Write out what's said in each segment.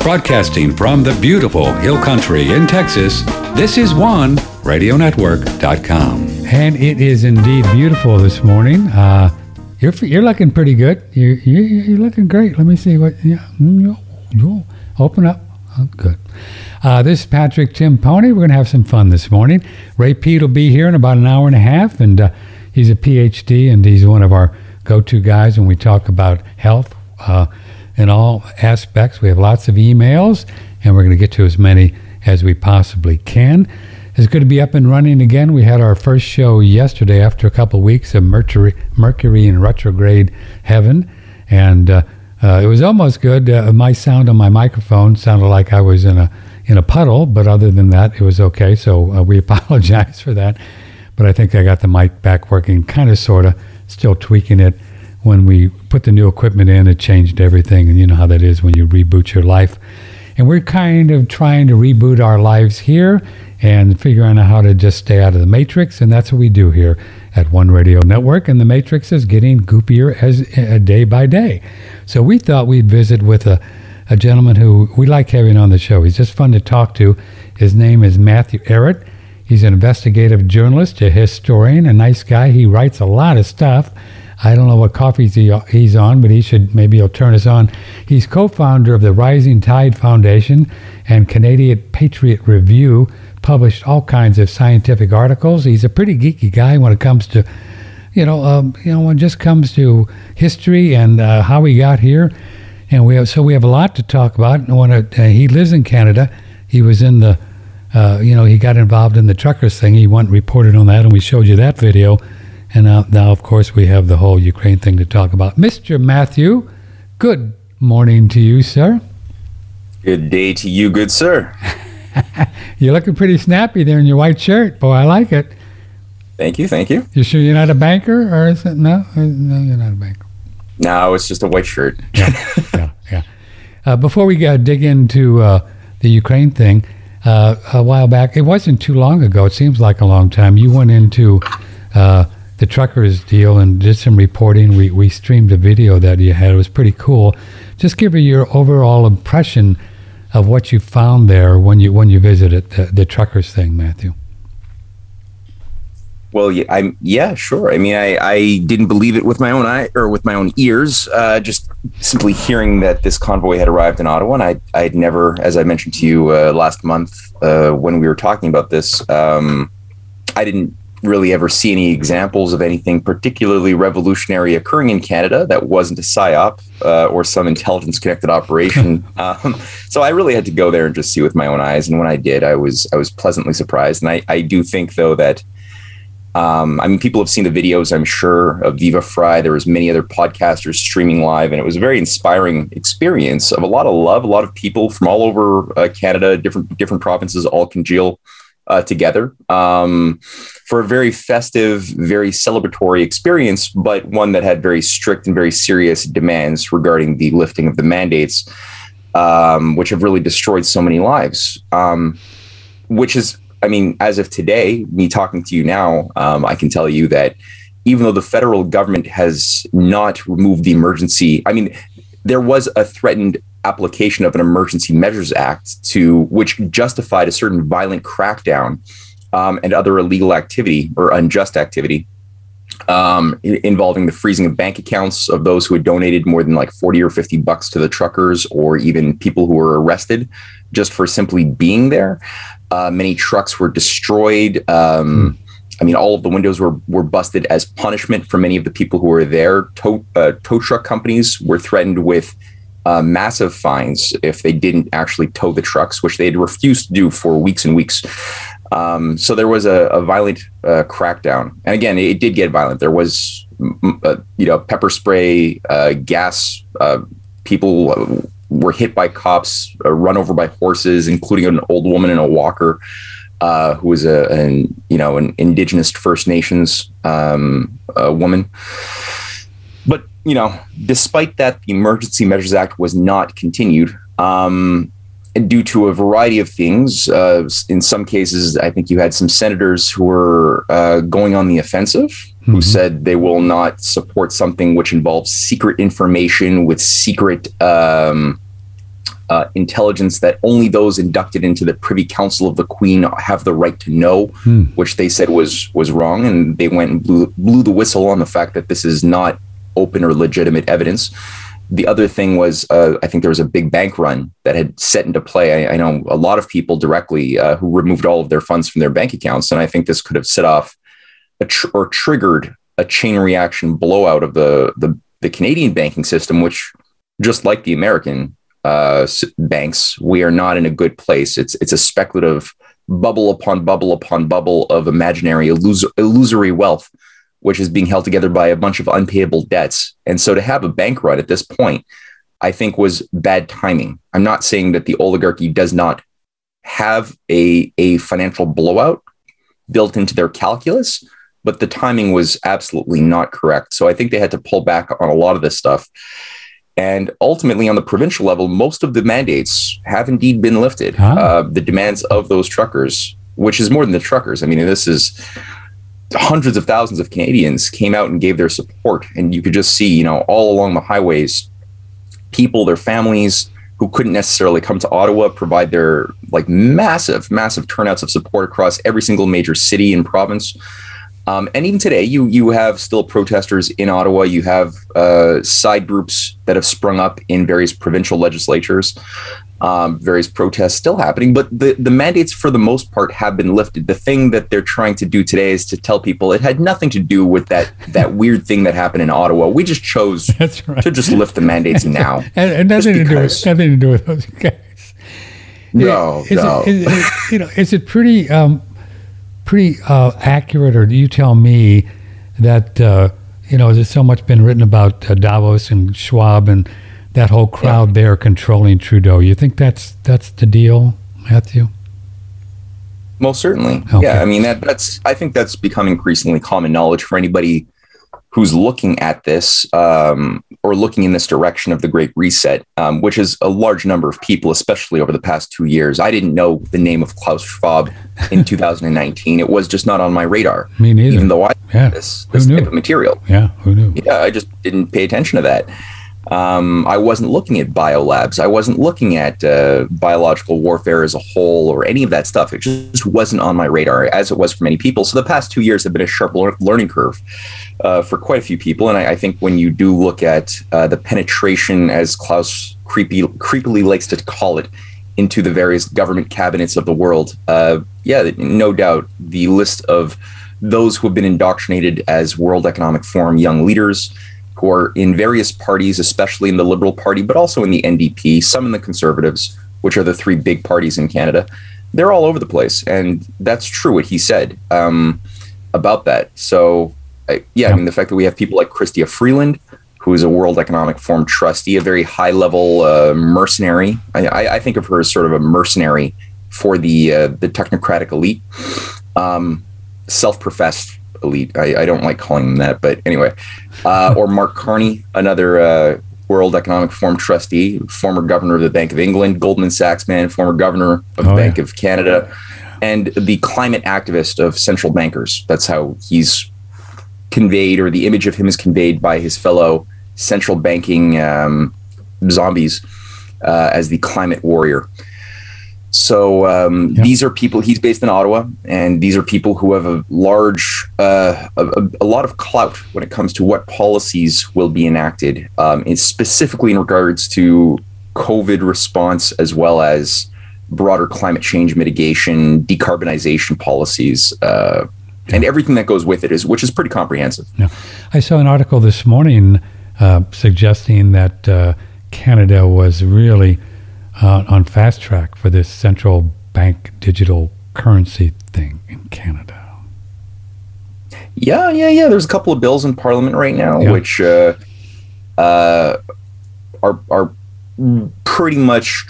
Broadcasting from the beautiful Hill Country in Texas, this is OneRadioNetwork.com. And it is indeed beautiful this morning. Uh, you're, you're looking pretty good. You're, you're, you're looking great. Let me see what. Yeah, mm, open up. Oh, good. Uh, this is Patrick Timpone. We're going to have some fun this morning. Ray Peat will be here in about an hour and a half, and uh, he's a PhD, and he's one of our go-to guys when we talk about health uh, in all aspects. We have lots of emails, and we're going to get to as many as we possibly can. It's good to be up and running again. We had our first show yesterday after a couple of weeks of Mercury, Mercury in retrograde heaven, and uh, uh, it was almost good. Uh, my sound on my microphone sounded like I was in a in a puddle, but other than that, it was okay. So uh, we apologize for that. But I think I got the mic back working, kind of, sort of, still tweaking it. When we put the new equipment in, it changed everything. And you know how that is when you reboot your life. And we're kind of trying to reboot our lives here and figuring out how to just stay out of the matrix. And that's what we do here at One Radio Network. And the matrix is getting goopier as uh, day by day. So we thought we'd visit with a a gentleman who we like having on the show. He's just fun to talk to. His name is Matthew Ehret. He's an investigative journalist, a historian, a nice guy. He writes a lot of stuff. I don't know what coffees he, he's on, but he should maybe he'll turn us on. He's co-founder of the Rising Tide Foundation and Canadian Patriot Review. Published all kinds of scientific articles. He's a pretty geeky guy when it comes to, you know, um, you know, when it just comes to history and uh, how we got here and we have so we have a lot to talk about. And when it, uh, he lives in Canada, he was in the, uh, you know, he got involved in the truckers thing. He went and reported on that, and we showed you that video. And now, now, of course, we have the whole Ukraine thing to talk about. Mr. Matthew, good morning to you, sir. Good day to you, good sir. you're looking pretty snappy there in your white shirt. Boy, I like it. Thank you, thank you. You sure you're not a banker, or is it no? No, you're not a banker. No, it's just a white shirt. yeah, yeah, yeah. Uh, before we uh, dig into uh, the Ukraine thing, uh, a while back, it wasn't too long ago. It seems like a long time. You went into uh, the truckers deal and did some reporting. We we streamed a video that you had. It was pretty cool. Just give me your overall impression of what you found there when you when you visited the, the truckers thing, Matthew. Well, yeah, I'm yeah, sure. I mean, I, I didn't believe it with my own eye or with my own ears. Uh, just simply hearing that this convoy had arrived in Ottawa, and I I had never, as I mentioned to you uh, last month uh, when we were talking about this, um, I didn't really ever see any examples of anything particularly revolutionary occurring in Canada that wasn't a psyop uh, or some intelligence connected operation. um, so I really had to go there and just see with my own eyes. And when I did, I was I was pleasantly surprised. And I I do think though that um, I mean, people have seen the videos, I'm sure, of Viva Frei. There was many other podcasters streaming live, and it was a very inspiring experience of a lot of love. A lot of people from all over uh, Canada, different different provinces, all congeal uh, together um, for a very festive, very celebratory experience, but one that had very strict and very serious demands regarding the lifting of the mandates, um, which have really destroyed so many lives. Um, which is I mean, as of today, me talking to you now, um, I can tell you that even though the federal government has not removed the emergency, I mean, there was a threatened application of an Emergency Measures Act to which justified a certain violent crackdown um, and other illegal activity or unjust activity um, involving the freezing of bank accounts of those who had donated more than like 40 or 50 bucks to the truckers or even people who were arrested just for simply being there. Uh, many trucks were destroyed. Um, hmm. I mean, all of the windows were were busted as punishment for many of the people who were there. Tow, uh, tow truck companies were threatened with uh, massive fines if they didn't actually tow the trucks, which they had refused to do for weeks and weeks. Um, so there was a, a violent uh, crackdown, and again, it, did get violent. There was, uh, you know, pepper spray, uh, gas. people were hit by cops, uh, run over by horses, including an old woman in a walker uh, who was a an, you know an indigenous First Nations um, woman. You know, despite that, the Emergency Measures Act was not continued. Um, due to a variety of things. Uh, in some cases, I think you had some senators who were uh, going on the offensive, who mm-hmm. said they will not support something which involves secret information with secret um, uh, intelligence that only those inducted into the Privy Council of the Queen have the right to know, Hmm. which they said was was wrong, and they went and blew blew the whistle on the fact that this is not open or legitimate evidence. The other thing was, uh, I think there was a big bank run that had set into play. I, I know a lot of people directly uh, who removed all of their funds from their bank accounts, and I think this could have set off tr- or triggered a chain reaction blowout of the, the the Canadian banking system, which just like the American uh, banks, we are not in a good place. It's it's a speculative bubble upon bubble upon bubble of imaginary illus- illusory wealth, which is being held together by a bunch of unpayable debts. And so to have a bank run at this point, I think was bad timing. I'm not saying that the oligarchy does not have a a financial blowout built into their calculus, but the timing was absolutely not correct. So I think they had to pull back on a lot of this stuff. And ultimately, on the provincial level, most of the mandates have indeed been lifted. Ah. Uh, the demands of those truckers, which is more than the truckers. I mean, this is hundreds of thousands of Canadians came out and gave their support. And you could just see, you know, all along the highways, people, their families who couldn't necessarily come to Ottawa provide their like massive, massive turnouts of support across every single major city and province. Um, and even today, you you have still protesters in Ottawa. You have uh, side groups that have sprung up in various provincial legislatures. Um, various protests still happening, but the, the mandates for the most part have been lifted. The thing that they're trying to do today is to tell people it had nothing to do with that that weird thing that happened in Ottawa. We just chose right. to just lift the mandates now. and, and nothing to do with nothing to do with those guys. No, is no. It, is, it- you know, is it pretty um, pretty uh, accurate, or do you tell me that uh, you know? There's so much been written about uh, Davos and Schwab and that whole crowd there controlling Trudeau. You think that's that's the deal, Matthew? Most certainly. Okay. Yeah, I mean that that's I think that's become increasingly common knowledge for anybody who's looking at this um, or looking in this direction of the Great Reset, um, which is a large number of people, especially over the past two years. I didn't know the name of Klaus Schwab in 2019. It was just not on my radar, Me neither. even though I Yeah. this this type of material. yeah, who knew? Yeah, I just didn't pay attention to that. Um, I wasn't looking at biolabs. I wasn't looking at uh, biological warfare as a whole or any of that stuff. It just wasn't on my radar, as it was for many people. So the past two years have been a sharp lear- learning curve uh, for quite a few people. And I, I think when you do look at uh, the penetration, as Klaus creepy, creepily likes to call it, into the various government cabinets of the world, uh, yeah, no doubt the list of those who have been indoctrinated as World Economic Forum young leaders who are in various parties, especially in the Liberal Party, but also in the NDP, some in the Conservatives, which are the three big parties in Canada. They're all over the place. And that's true what he said um, about that. So, I, yeah, I mean, the fact that we have people like Chrystia Freeland, who is a World Economic Forum trustee, a very high level uh, mercenary. I, I, I think of her as sort of a mercenary for the uh, the technocratic elite, um, self-professed elite. I, I don't like calling them that, but anyway. Uh, or Mark Carney, another uh, World Economic Forum trustee, former governor of the Bank of England, Goldman Sachs man, former governor of the Oh, Bank yeah. of Canada, and the climate activist of central bankers. That's how he's conveyed, or the image of him is conveyed by his fellow central banking um, zombies uh, as the climate warrior. So um, Yeah. these are people. He's based in Ottawa, and these are people who have a large, uh, a, a- lot of clout when it comes to what policies will be enacted, um, specifically in regards to COVID response as well as broader climate change mitigation, decarbonization policies, uh, and everything that goes with it is, which is pretty comprehensive. I saw an article this morning uh, suggesting that uh, Canada was really uh, on fast track for this central bank digital currency thing in Canada. Yeah, yeah, yeah. There's a couple of bills in Parliament right now, Yeah. which uh, uh, are are pretty much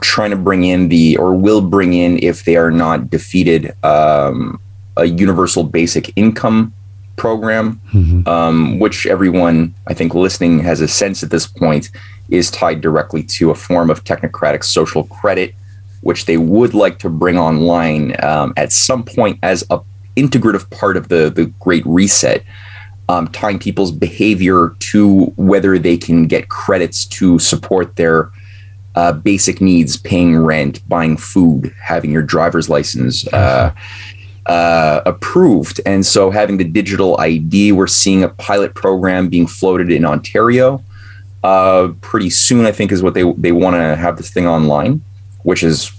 trying to bring in the or will bring in if they are not defeated um, a universal basic income program, Mhm. um, which everyone I think listening has a sense at this point is tied directly to a form of technocratic social credit, which they would like to bring online um, at some point as a integrative part of the the Great Reset, um, tying people's behavior to whether they can get credits to support their uh, basic needs, paying rent, buying food, having your driver's license uh, uh, approved. And so, having the digital ID, we're seeing a pilot program being floated in Ontario. Uh, pretty soon, I think, is what they they want to have this thing online, which is,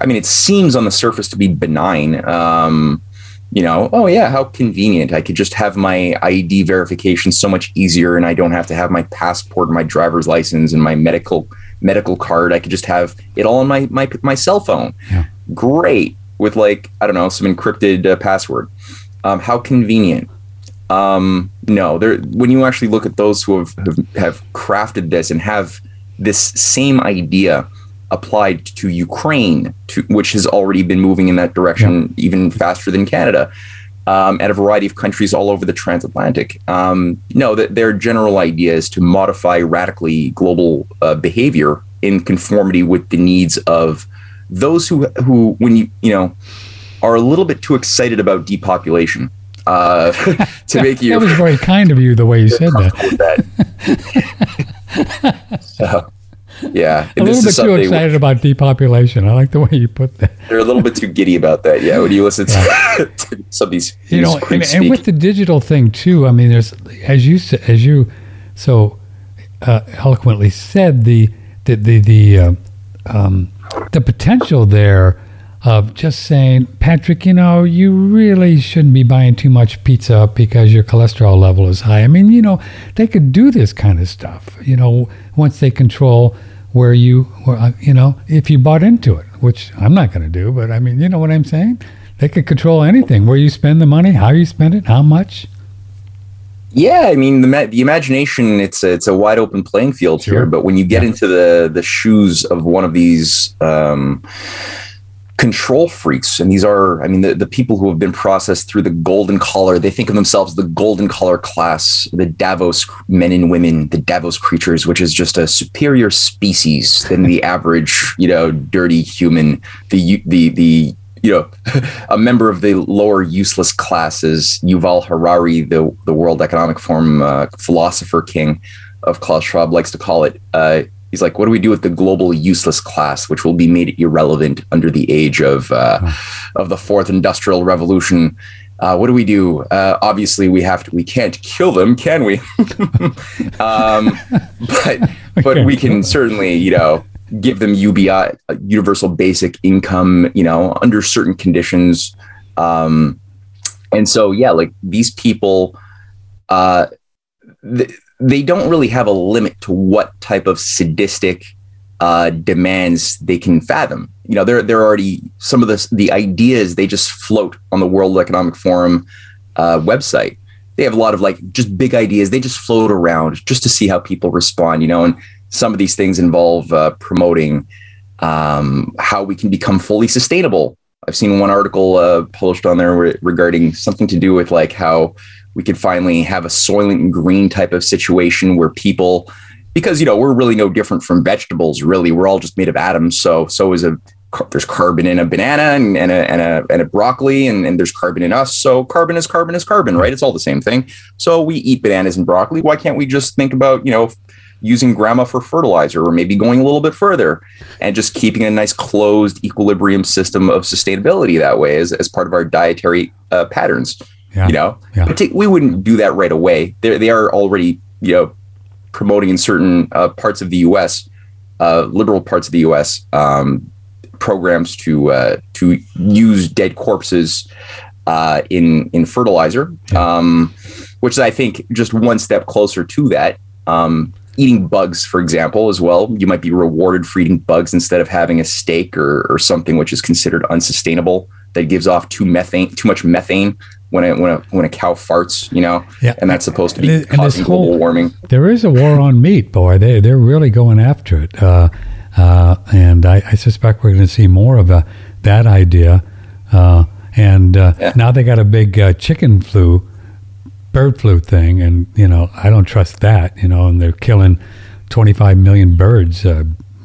I mean, it seems on the surface to be benign. Um, you know, oh yeah, how convenient. I could just have my ID verification so much easier and I don't have to have my passport, my driver's license and my medical medical card. I could just have it all on my my my cell phone. Yeah. Great with like I don't know, some encrypted uh, password. Um, how convenient. Um, no, there when you actually look at those who have, have have crafted this and have this same idea applied to Ukraine, to, which has already been moving in that direction yeah. even faster than Canada, um, and a variety of countries all over the transatlantic. Um, no, that their general idea is to modify radically global uh, behavior in conformity with the needs of those who who when you you know are a little bit too excited about depopulation. Uh, to make you that was very kind of you the way you said that. that. so, yeah, a little bit too excited about depopulation. I like the way you put that. They're a little bit too giddy about that. Yeah, when you listen to, to some of these, you know, and, and, with the digital thing too. I mean, there's as you as you so uh, eloquently said the the the the, uh, um, the potential there of just saying, Patrick, you know, you really shouldn't be buying too much pizza because your cholesterol level is high. I mean, you know, they could do this kind of stuff, you know, once they control where you, where, uh, you know, if you bought into it, which I'm not going to do, but I mean, you know what I'm saying? They could control anything, where you spend the money, how you spend it, how much. Yeah, I mean the the imagination it's a, it's a wide open playing field sure. here, but when you get yeah. into the the shoes of one of these um, control freaks and these are i mean the, the people who have been processed through the golden collar they think of themselves the golden collar class the davos men and women the davos creatures which is just a superior species than the average you know dirty human the the the you know a member of the lower useless classes yuval harari the the world economic forum uh, philosopher king of klaus schwab likes to call it uh, he's like, what do we do with the global useless class, which will be made irrelevant under the age of uh, of the fourth industrial revolution? Uh, what do we do? Uh, obviously, we have to. We can't kill them, can we? um, but but we can certainly, you know, give them UBI, universal basic income, you know, under certain conditions. Um, and so, yeah, like these people, uh, th- they don't really have a limit to what type of sadistic uh, demands they can fathom. You know, they're they're already some of the the ideas they just float on the World Economic Forum uh, website. They have a lot of like just big ideas. They just float around just to see how people respond. You know, and some of these things involve uh, promoting um, how we can become fully sustainable. I've seen one article uh, published on there re- regarding something to do with like how we could finally have a Soylent Green type of situation where people, because you know we're really no different from vegetables. Really, we're all just made of atoms. So so is a there's carbon in a banana and, and, a, and, a, and a broccoli and, and there's carbon in us. So carbon is carbon is carbon, right? It's all the same thing. So we eat bananas and broccoli. Why can't we just think about, you know, using grandma for fertilizer or maybe going a little bit further and just keeping a nice closed equilibrium system of sustainability that way as, as part of our dietary uh, patterns? Yeah. You know, yeah. we wouldn't do that right away. They they are already you know promoting in certain uh, parts of the U.S. Uh, liberal parts of the U.S. Um, programs to uh, to use dead corpses uh, in in fertilizer, um, which is I think just one step closer to that. Um, eating bugs, for example, as well, you might be rewarded for eating bugs instead of having a steak or, or something which is considered unsustainable that gives off too methane, too much methane when a when a when a cow farts, you know, yeah. and that's supposed to be and causing global whole, warming. There is a war on meat, boy. They they're really going after it, uh, uh, and I, I, suspect we're going to see more of a, that idea. Uh, and uh, yeah. now they got a big uh, chicken flu, bird flu thing, and you know I don't trust that. You know, and they're killing 25 million birds, uh,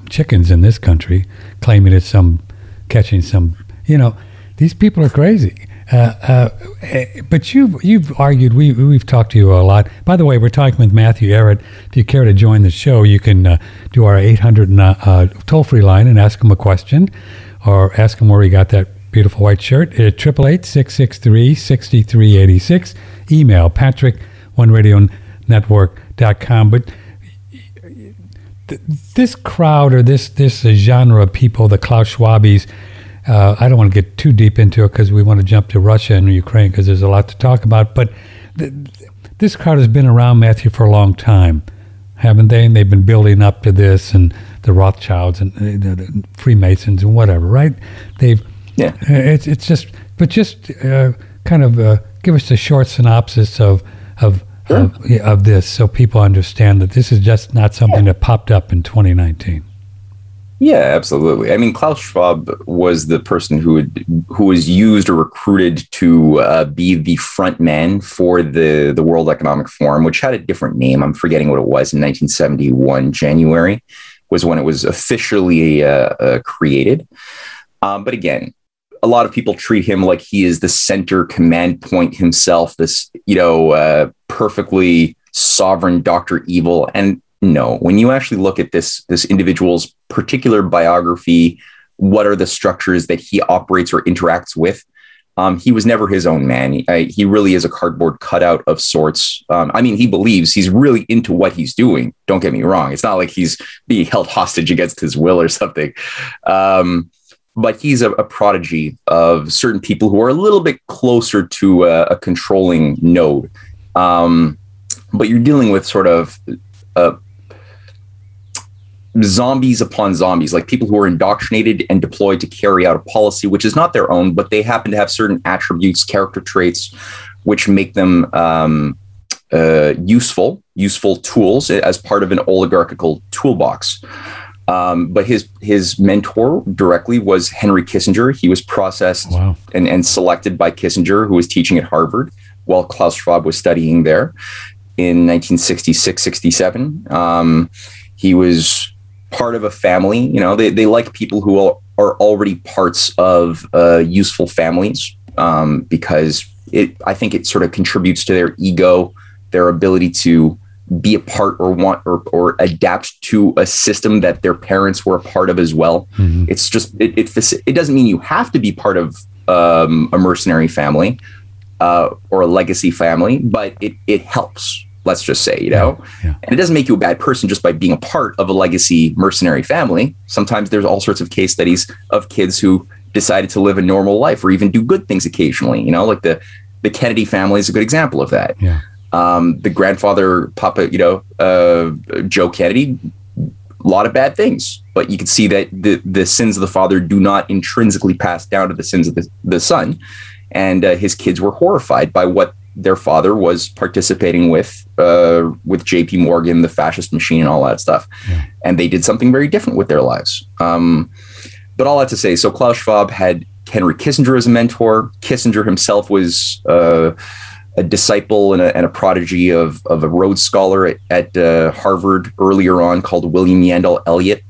chickens in this country, claiming it's some catching some. You know, these people are crazy Uh, uh, eh, but you've you've argued we we've talked to you a lot. By the way, we're talking with Matthew Ehret. If you care to join the show, you can uh, do our 800 uh, toll free line and ask him a question, or ask him where he got that beautiful white shirt at eighty six. Email Patrick One Radio Network.com. But th- this crowd or this this genre of people, the Klaus Schwabis uh, I don't want to get too deep into it because we want to jump to Russia and Ukraine because there's a lot to talk about. But th- this crowd has been around Matthew for a long time, haven't they? And they've been building up to this and the Rothschilds and uh, the Freemasons and whatever, right? They've yeah. Uh, it's it's just, but just uh, kind of uh, give us a short synopsis of of. Sure. Of, of this, so people understand that this is just not something yeah. that popped up in 2019. Yeah, absolutely. I mean, Klaus Schwab was the person who would, who was used or recruited to uh, be the front man for the the World Economic Forum, which had a different name. I'm forgetting what it was in 1971. January was when it was officially uh, uh, created. Um, but again, a lot of people treat him like he is the center command point himself. This, you know, uh, perfectly sovereign Doctor Evil, and no when you actually look at this this individual's particular biography what are the structures that he operates or interacts with um, he was never his own man. He, I, he, really is a cardboard cutout of sorts. Um, i mean he believes he's really into what he's doing. Don't get me wrong. It's not like he's being held hostage against his will or something. Um, but he's a, a, prodigy of certain people who are a little bit closer to a, a controlling node um, but you're dealing with sort of a zombies upon zombies, like people who are indoctrinated and deployed to carry out a policy which is not their own, but they happen to have certain attributes, character traits, which make them um, uh, useful, useful tools as part of an oligarchical toolbox. Um, but his his mentor directly was Henry Kissinger. He was processed wow. and, and selected by Kissinger, who was teaching at Harvard while Klaus Schwab was studying there in 1966 67. Um, he was part of a family. You know, they, they like people who are, are already parts of uh, useful families um, because it I think it sort of contributes to their ego, their ability to be a part or want or, or adapt to a system that their parents were a part of as well. Mm-hmm. It's just it, it it doesn't mean you have to be part of um, a mercenary family uh, or a legacy family, but it it helps let's just say, you know? Yeah, yeah. And it doesn't make you a bad person just by being a part of a legacy mercenary family. Sometimes there's all sorts of case studies of kids who decided to live a normal life or even do good things occasionally, you know, like the the Kennedy family is a good example of that. Yeah. Um, the grandfather, Papa, you know, uh, Joe Kennedy, a lot of bad things, but you can see that the, the sins of the father do not intrinsically pass down to the sins of the, the son. And uh, his kids were horrified by what their father was participating with uh, with J.P. Morgan, the fascist machine, and all that stuff, yeah. and they did something very different with their lives. Um, but all that to say, so Klaus Schwab had Henry Kissinger as a mentor. Kissinger himself was uh, a disciple and a, and a, prodigy of, of a Rhodes Scholar at, at uh, Harvard earlier on called William Yandell Elliott.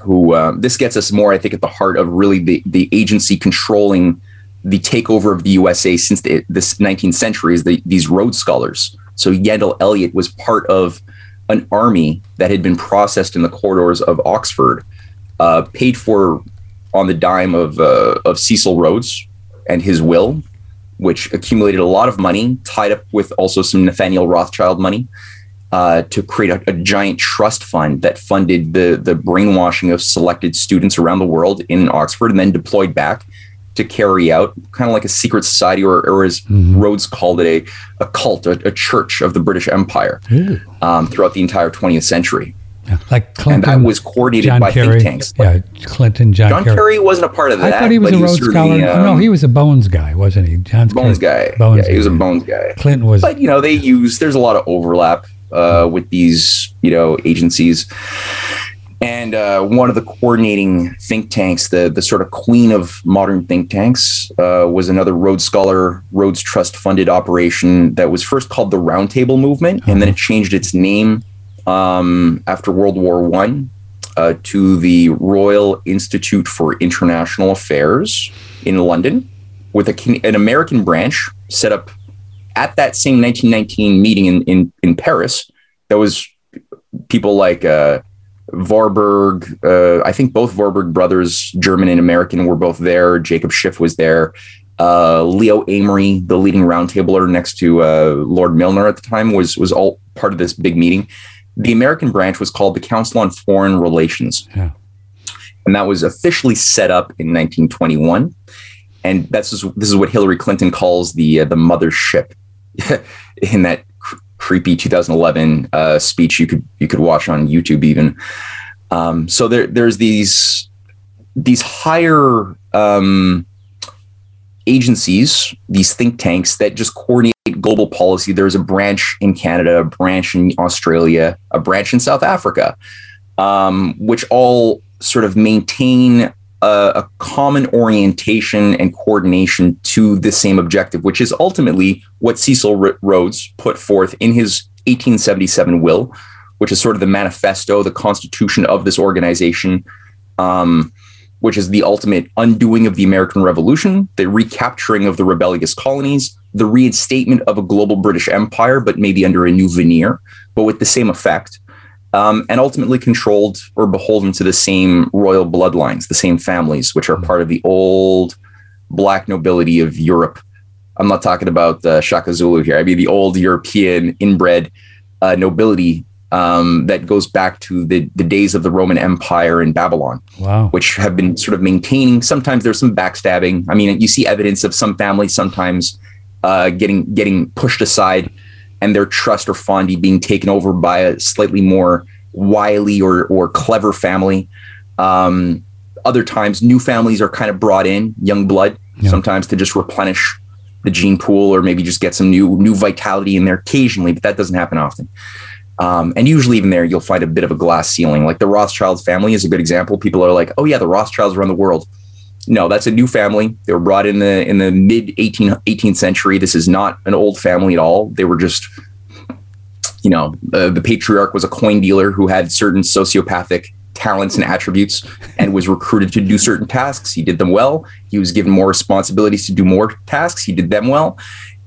Who uh, this gets us more, I think, at the heart of really the the agency controlling the takeover of the USA since the, this 19th century is the, these Rhodes Scholars. So Yandell Elliott was part of an army that had been processed in the corridors of Oxford, uh, paid for on the dime of uh, of Cecil Rhodes and his will, which accumulated a lot of money, tied up with also some Nathaniel Rothschild money. Uh, to create a, a, giant trust fund that funded the the brainwashing of selected students around the world in Oxford, and then deployed back to carry out, kind of like a secret society, or, or as mm-hmm. Rhodes called it, a, a cult, a, a, church of the British Empire um, throughout the entire 20th century. Yeah, like Clinton, and that was coordinated John by Kerry, think tanks. yeah, Clinton, John, John Kerry. Kerry. wasn't a part of that. I thought he was a Rhodes Scholar. Um, no, he was a Bones guy, wasn't he? John Bones Kerry. guy. Bones yeah, he was a Bones guy. Clinton was. But you know, they use. There's a lot of overlap uh, with these, you know, agencies. And uh, one of the coordinating think tanks, the the sort of queen of modern think tanks, uh, was another Rhodes Scholar, Rhodes Trust funded operation that was first called the Roundtable Movement, and then it changed its name um, after World War One uh, to the Royal Institute for International Affairs in London. with a, an American branch set up at that same 1919 meeting in, in, in Paris. That was people like uh, Warburg. Uh, I think both Warburg brothers, German and American, were both there. Jacob Schiff was there. Uh, Leo Amery, the leading roundtabler next to uh, Lord Milner at the time, was was all part of this big meeting. The American branch was called the Council on Foreign Relations, yeah. and that was officially set up in 1921. And that's just, this is what Hillary Clinton calls the uh, the mothership in that cr- creepy 2011 uh, speech you could you could watch on YouTube even. Um, so there there's these these higher um, agencies, these think tanks that just coordinate global policy. There's a branch in Canada, a branch in Australia, a branch in South Africa, um, which all sort of maintain a, a, common orientation and coordination to the same objective, which is ultimately what Cecil Rhodes put forth in his 1877 will, which is sort of the manifesto, the constitution of this organization. Um, which is the ultimate undoing of the American Revolution, the recapturing of the rebellious colonies, the reinstatement of a global British Empire, but maybe under a new veneer, but with the same effect, um, and ultimately controlled or beholden to the same royal bloodlines, the same families, which are part of the old black nobility of Europe. I'm not talking about uh, Shaka Zulu here. I mean the old European inbred uh, nobility um, that goes back to the, the days of the Roman Empire and Babylon, wow. which have been sort of maintaining. Sometimes there's some backstabbing. I mean, you see evidence of some families sometimes uh, getting getting pushed aside, and their trust or fondi being taken over by a slightly more wily or or clever family. Um, other times, new families are kind of brought in, young blood, yeah. sometimes to just replenish the gene pool or maybe just get some new new vitality in there occasionally, but that doesn't happen often. Um, and usually, even there, you'll find a bit of a glass ceiling. Like the Rothschild family is a good example. People are like, "Oh yeah, the Rothschilds run the world." No, that's a new family. They were brought in the in the mid 18, 18th century. This is not an old family at all. They were just, you know, uh, the patriarch was a coin dealer who had certain sociopathic talents and attributes and was recruited to do certain tasks. He did them well. He was given more responsibilities to do more tasks. He did them well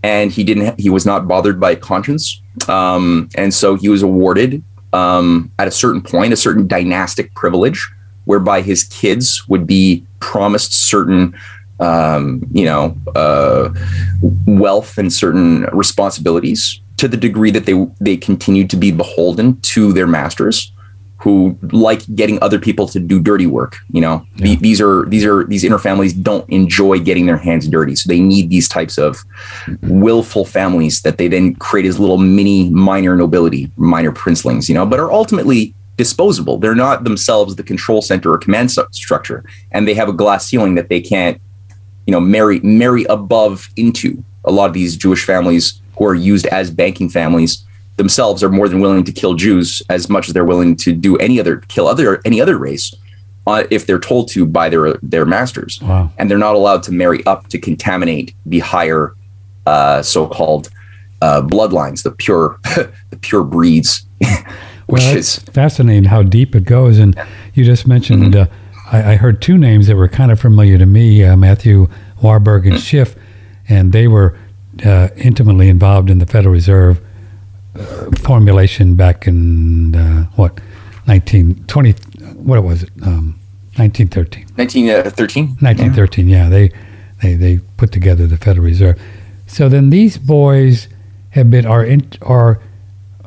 and he didn't he was not bothered by conscience. Um, and so he was awarded um, at a certain point a certain dynastic privilege whereby his kids would be promised certain um, you know uh, wealth and certain responsibilities to the degree that they they continued to be beholden to their masters who like getting other people to do dirty work. You know, yeah. these are these are these inner families don't enjoy getting their hands dirty, so they need these types of mm-hmm. willful families that they then create as little mini minor nobility, minor princelings. You know, but are ultimately disposable. They're not themselves the control center or command structure, and they have a glass ceiling that they can't, you know, marry marry above into. A lot of these Jewish families who are used as banking families themselves are more than willing to kill Jews as much as they're willing to do any other kill other any other race uh, if they're told to by their their masters. Wow. And they're not allowed to marry up to contaminate the higher uh, so-called uh, bloodlines, the pure the pure breeds. which well, is fascinating how deep it goes. And you just mentioned mm-hmm. I, I, heard two names that were kind of familiar to me: uh, Matthew Warburg and mm-hmm. Schiff, and they were uh, intimately involved in the Federal Reserve formulation back in uh, what 1920 what was it? Um, 1913 1913 1913 yeah. yeah they they they put together the Federal Reserve. So then these boys have been are in, are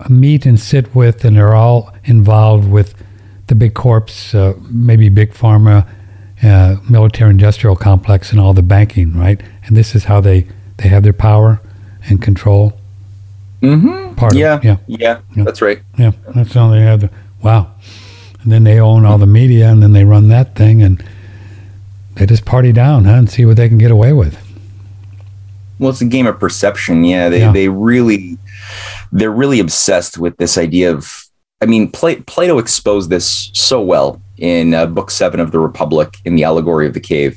meet and sit with and are all involved with the big corps uh, maybe big pharma uh, military industrial complex and all the banking right? And this is how they they have their power and control Mm-hmm. Part yeah, yeah, yeah, yeah, that's right. Yeah, that's all they have. To, wow, and then they own all the media, and then they run that thing, and they just party down, huh, and see what they can get away with. Well, it's a game of perception. Yeah, they yeah. they really they're really obsessed with this idea of. I mean, Plato exposed this so well in uh, Book Seven of the Republic in the Allegory of the Cave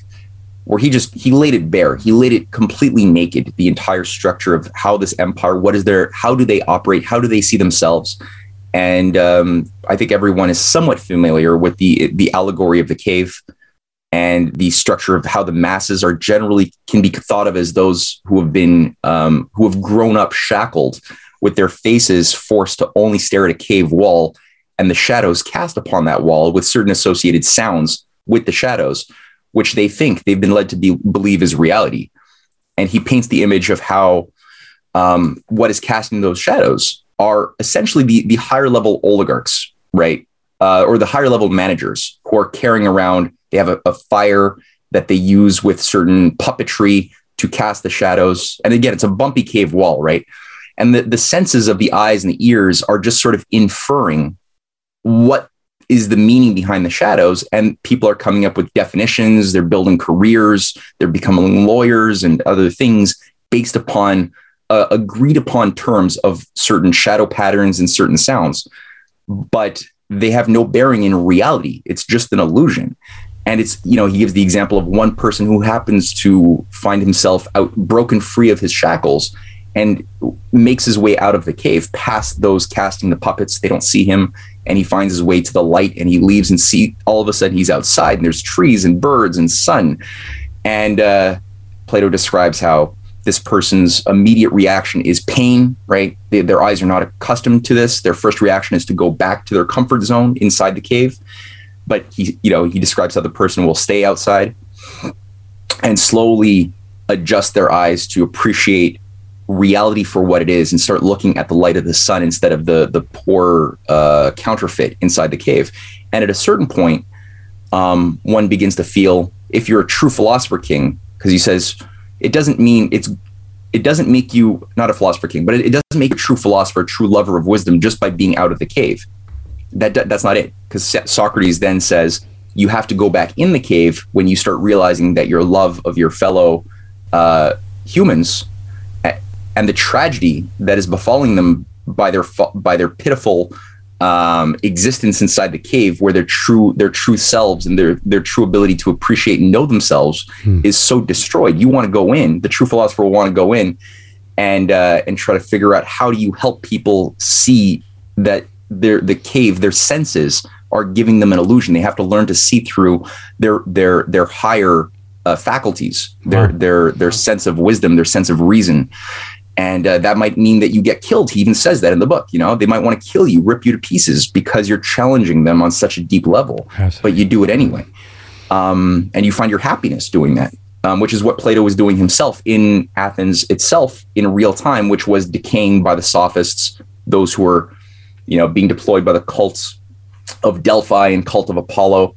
where he just he laid it bare. He laid it completely naked the entire structure of how this empire what is their how do they operate? How do they see themselves? And um, i think everyone is somewhat familiar with the the allegory of the cave and the structure of how the masses are generally can be thought of as those who have been um, who have grown up shackled with their faces forced to only stare at a cave wall and the shadows cast upon that wall with certain associated sounds with the shadows which they think they've been led to be, believe is reality and he paints the image of how um, what is casting those shadows are essentially the, the higher level oligarchs right uh, or the higher level managers who are carrying around they have a, a fire that they use with certain puppetry to cast the shadows. And again, it's a bumpy cave wall, right? And the, the senses of the eyes and the ears are just sort of inferring what is the meaning behind the shadows. And people are coming up with definitions, they're building careers, they're becoming lawyers and other things based upon uh, agreed upon terms of certain shadow patterns and certain sounds. But they have no bearing in reality. It's just an illusion and it's you know he gives the example of one person who happens to find himself out broken free of his shackles and makes his way out of the cave past those casting the puppets. They don't see him and he finds his way to the light and he leaves and see all of a sudden he's outside and there's trees and birds and sun. And uh, plato describes how this person's immediate reaction is pain right? They, their eyes are not accustomed to this. Their first reaction is to go back to their comfort zone inside the cave. But he you know he describes how the person will stay outside and slowly adjust their eyes to appreciate reality for what it is and start looking at the light of the sun instead of the the poor uh, counterfeit inside the cave. And at a certain point um, one begins to feel if you're a true philosopher king because he says it doesn't mean it's it doesn't make you not a philosopher king but it, it doesn't make a true philosopher a true lover of wisdom just by being out of the cave. That that's not it. Because Socrates then says you have to go back in the cave when you start realizing that your love of your fellow uh, humans and the tragedy that is befalling them by their by their pitiful um, existence inside the cave, where their true their true selves and their their true ability to appreciate and know themselves hmm. is so destroyed. You want to go in. The true philosopher will want to go in and uh, and try to figure out how do you help people see that their the cave, their senses are giving them an illusion. They have to learn to see through their their their higher uh, faculties, their wow. their their sense of wisdom, their sense of reason. And uh, that might mean that you get killed. He even says that in the book. You know, they might want to kill you, rip you to pieces because you're challenging them on such a deep level, but you do it anyway. Um, and you find your happiness doing that, um, which is what Plato was doing himself in Athens itself in real time, which was decaying by the sophists, those who were you know, being deployed by the cults of Delphi and cult of Apollo,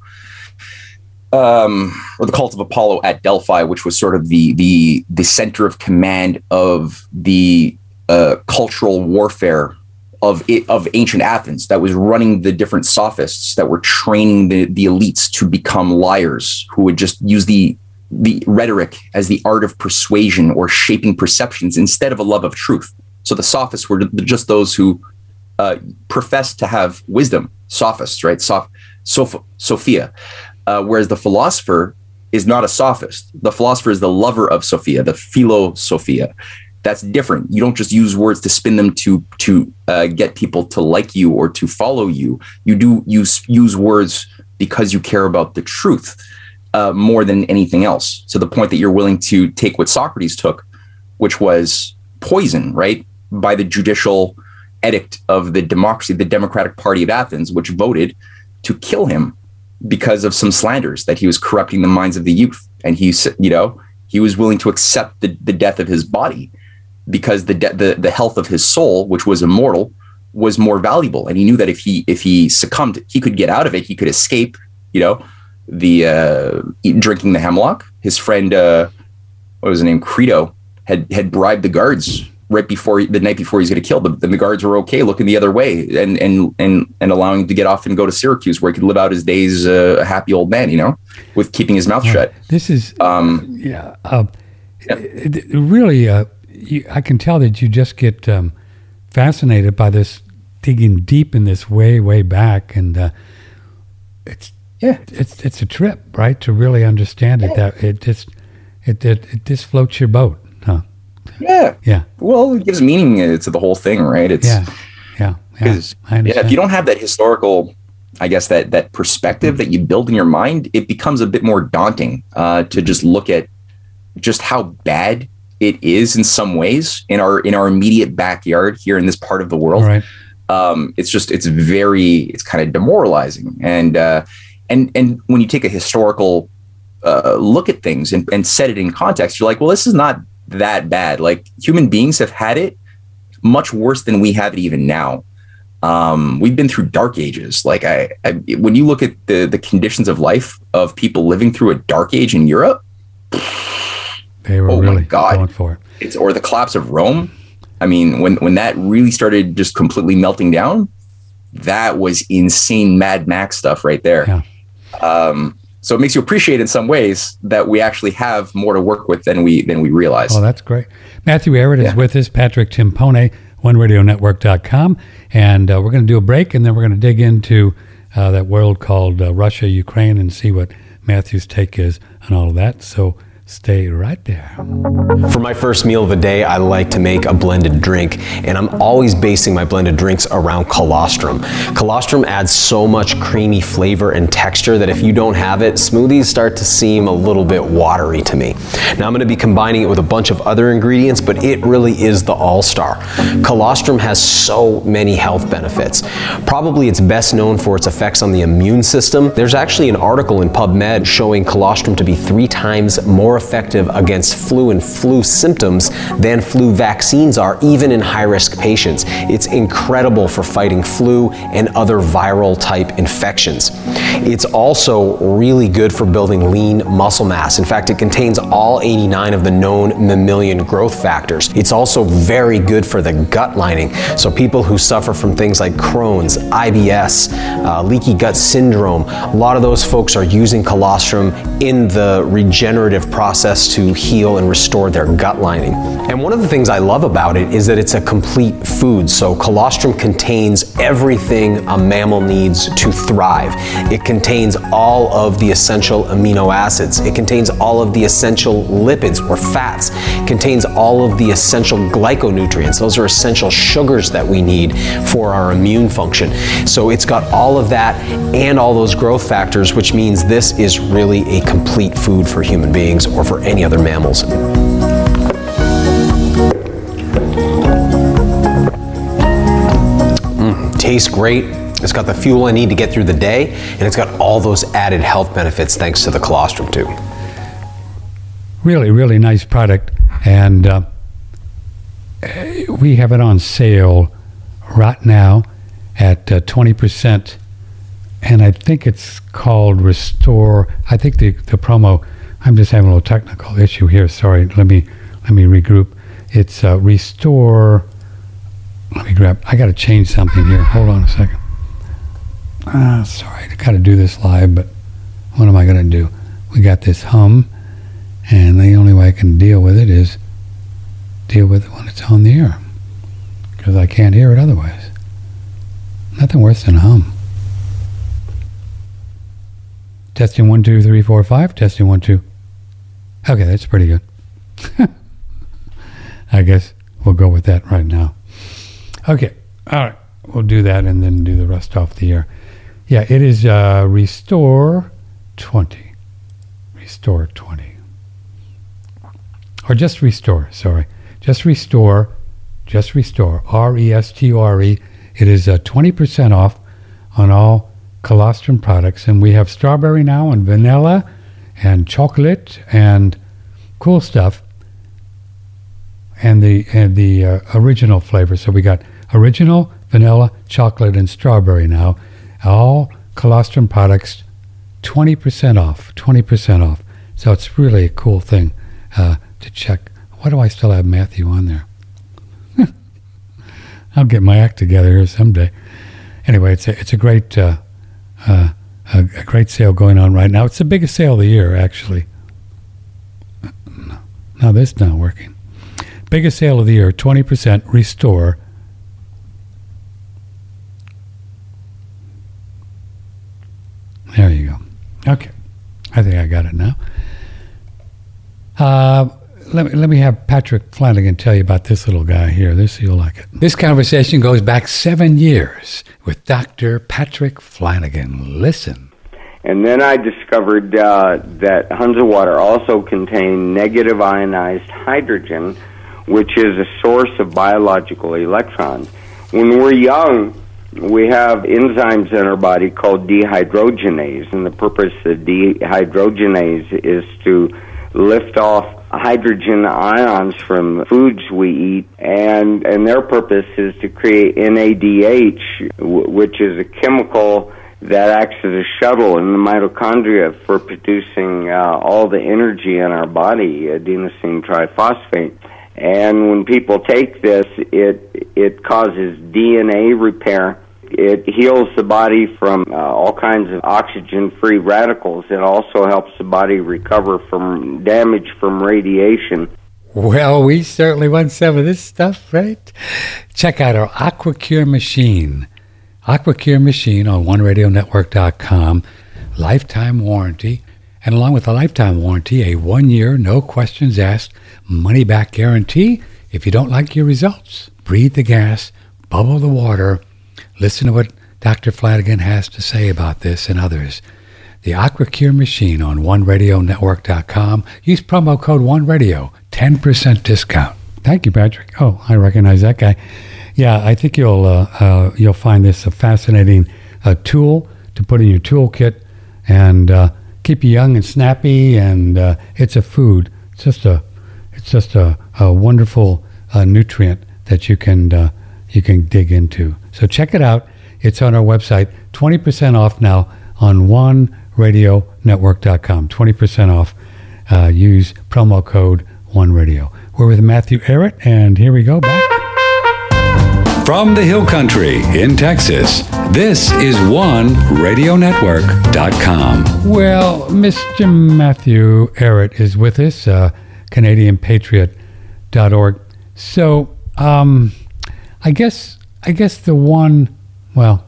um, or the cult of Apollo at Delphi, which was sort of the the the center of command of the uh, cultural warfare of it, of ancient Athens that was running the different sophists that were training the the elites to become liars who would just use the the rhetoric as the art of persuasion or shaping perceptions instead of a love of truth. So the sophists were just those who uh, profess to have wisdom, sophists, right? Soph- Sophia. Uh, whereas the philosopher is not a sophist. The philosopher is the lover of Sophia, the philosophia. That's different. You don't just use words to spin them to to uh, get people to like you or to follow you. You do use use words because you care about the truth uh, more than anything else. So the point that you're willing to take what Socrates took, which was poison, right, by the judicial edict of the democracy, the Democratic Party of Athens, which voted to kill him because of some slanders that he was corrupting the minds of the youth. And he, you know, he was willing to accept the, the death of his body because the, de- the the health of his soul, which was immortal, was more valuable. And he knew that if he if he succumbed, he could get out of it. He could escape. You know, the uh, drinking the hemlock. His friend, uh, what was his name, Crito, had had bribed the guards right before the night before he's going to kill them. Then the guards were okay looking the other way and and and and allowing him to get off and go to Syracuse where he could live out his days uh, a happy old man, you know, with keeping his mouth shut. This is um, yeah, uh, yeah. Really. Uh, you, I can tell that you just get um, fascinated by this digging deep in this way way back, and uh, it's yeah, it's it's a trip, right? To really understand it, yeah. that it just it, it it just floats your boat. Yeah. Yeah. Well, it gives meaning to the whole thing, right? It's yeah. Yeah. Yeah. yeah. If you don't have that historical I guess that that perspective that you build in your mind, it becomes a bit more daunting uh, to just look at just how bad it is in some ways in our in our immediate backyard here in this part of the world. Right. Um, it's just it's very it's kind of demoralizing and uh, and and when you take a historical uh, look at things and, and set it in context, you're like, well, this is not that bad. Like human beings have had it much worse than we have it even now. Um, we've been through dark ages. Like I, I, when you look at the the conditions of life of people living through a dark age in Europe, they were oh really my God. going for it. It's or the collapse of Rome. I mean, when when that really started just completely melting down, that was insane Mad Max stuff right there. Yeah. Um, so it makes you appreciate in some ways that we actually have more to work with than we than we realize. Oh, that's great. Matthew Ehret is with us, Patrick Timpone, OneRadioNetwork.com. And uh, we're going to do a break and then we're going to dig into uh, that world called uh, Russia, Ukraine, and see what Matthew's take is on all of that. So stay right there. For my first meal of the day, I like to make a blended drink, and I'm always basing my blended drinks around colostrum. Colostrum adds so much creamy flavor and texture that if you don't have it, smoothies start to seem a little bit watery to me. Now I'm going to be combining it with a bunch of other ingredients, but it really is the all-star. Colostrum has so many health benefits. Probably it's best known for its effects on the immune system. There's actually an article in PubMed showing colostrum to be three times more effective against flu and flu symptoms than flu vaccines are, even in high risk patients. It's incredible for fighting flu and other viral type infections. It's also really good for building lean muscle mass. In fact, it contains all 89 of the known mammalian growth factors. It's also very good for the gut lining. So, people who suffer from things like Crohn's, IBS, uh, leaky gut syndrome, a lot of those folks are using colostrum in the regenerative process to heal and restore their gut lining. And one of the things I love about it is that it's a complete food. So, colostrum contains everything a mammal needs to thrive. It contains all of the essential amino acids, it contains all of the essential lipids or fats, it contains all of the essential glyconutrients. Those are essential sugars that we need for our immune function. So, it's got all of that and all those growth factors, which means this is really a complete food for human beings or for any other mammals. Mm, tastes great. It's got the fuel I need to get through the day, and it's got all those added health benefits thanks to the colostrum too. Really, really nice product. And uh, we have it on sale right now at uh, 20%. And I think it's called Restore. I think the, the promo, I'm just having a little technical issue here. Sorry. Let me, let me regroup. It's uh, Restore. Let me grab, I got to change something here. Hold on a second. Ah, sorry. I got to do this live, but what am I going to do? We got this hum and the only way I can deal with it is deal with it when it's on the air because I can't hear it otherwise. Nothing worse than a hum. Testing one, two, three, four, five. Testing one, two. Okay, that's pretty good. I guess we'll go with that right now. Okay, all right. We'll do that and then do the rest off the air. Yeah, it is uh, Restore 20. Restore 20 or just restore, sorry. Just restore, just restore, R E S T O R E. It is uh, 20% off on all colostrum products. And we have strawberry now and vanilla and chocolate and cool stuff. And the, and the uh, original flavor. So we got original, vanilla, chocolate, and strawberry now. All colostrum products, 20% off, 20% off. So it's really a cool thing. Uh, to check. Why do I still have Matthew on there? I'll get my act together here someday. Anyway, it's a, it's a great uh, uh, a, a great sale going on right now. It's the biggest sale of the year, actually. No, no this is not working. Biggest sale of the year, 20% restore. There you go. Okay. I think I got it now. Uh, let me, let me have Patrick Flanagan tell you about this little guy here. This you'll like it. This conversation goes back seven years with Dr. Patrick Flanagan. Listen. And then I discovered uh, that Hunza water also contained negative ionized hydrogen, which is a source of biological electrons. When we're young, we have enzymes in our body called dehydrogenase, and the purpose of dehydrogenase is to lift off hydrogen ions from foods we eat, and and their purpose is to create NADH, which is a chemical that acts as a shuttle in the mitochondria for producing uh, all the energy in our body, adenosine triphosphate. And when people take this, it it causes DNA repair. It heals the body from uh, all kinds of oxygen-free radicals. It also helps the body recover from damage from radiation. Well, we certainly want some of this stuff, right? Check out our AquaCure machine. AquaCure machine on OneRadioNetwork.com. Lifetime warranty. And along with a lifetime warranty, a one year, no questions asked, money back guarantee. If you don't like your results, breathe the gas, bubble the water. Listen to what Dr. Flanagan has to say about this and others. The AquaCure machine on OneRadioNetwork.com. Use promo code OneRadio, 10% discount. Thank you, Patrick. Oh, I recognize that guy. Yeah, I think you'll uh, uh, you'll find this a fascinating uh, tool to put in your toolkit and uh, keep you young and snappy. And uh, it's a food. It's just a it's just a, a wonderful uh, nutrient that you can you can dig into. So check it out. It's on our website. Twenty percent off now on OneRadioNetwork.com. Twenty percent off. use promo code OneRadio. We're with Matthew Ehret, and here we go back. From the Hill Country in Texas, this is OneRadioNetwork.com. Well, Mr. Matthew Ehret is with us, uh, CanadianPatriot.org. So, um, I guess I guess the one, well,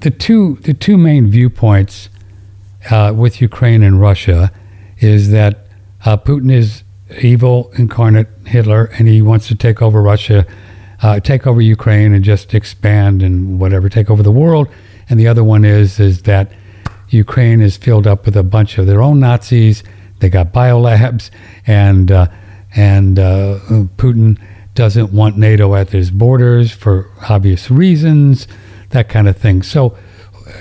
the two the two main viewpoints uh, with Ukraine and Russia is that uh, Putin is evil incarnate Hitler, and he wants to take over Russia uh, take over Ukraine and just expand and whatever, take over the world. And the other one is is that Ukraine is filled up with a bunch of their own Nazis. They got biolabs, and uh, and uh, Putin doesn't want NATO at his borders for obvious reasons, that kind of thing. So,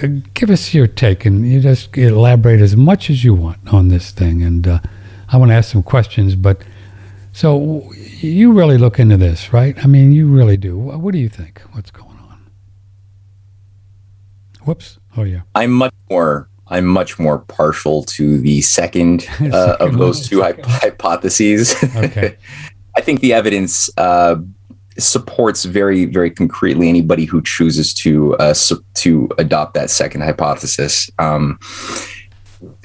uh, give us your take, and you just elaborate as much as you want on this thing. And uh, I want to ask some questions, but so you really look into this, right? I mean, you really do. What do you think? What's going on? Whoops. Oh yeah. I'm much more. I'm much more partial to the second, uh, of those two hypotheses. Okay. I think the evidence uh, supports very, very concretely anybody who chooses to uh, su- to adopt that second hypothesis. Um,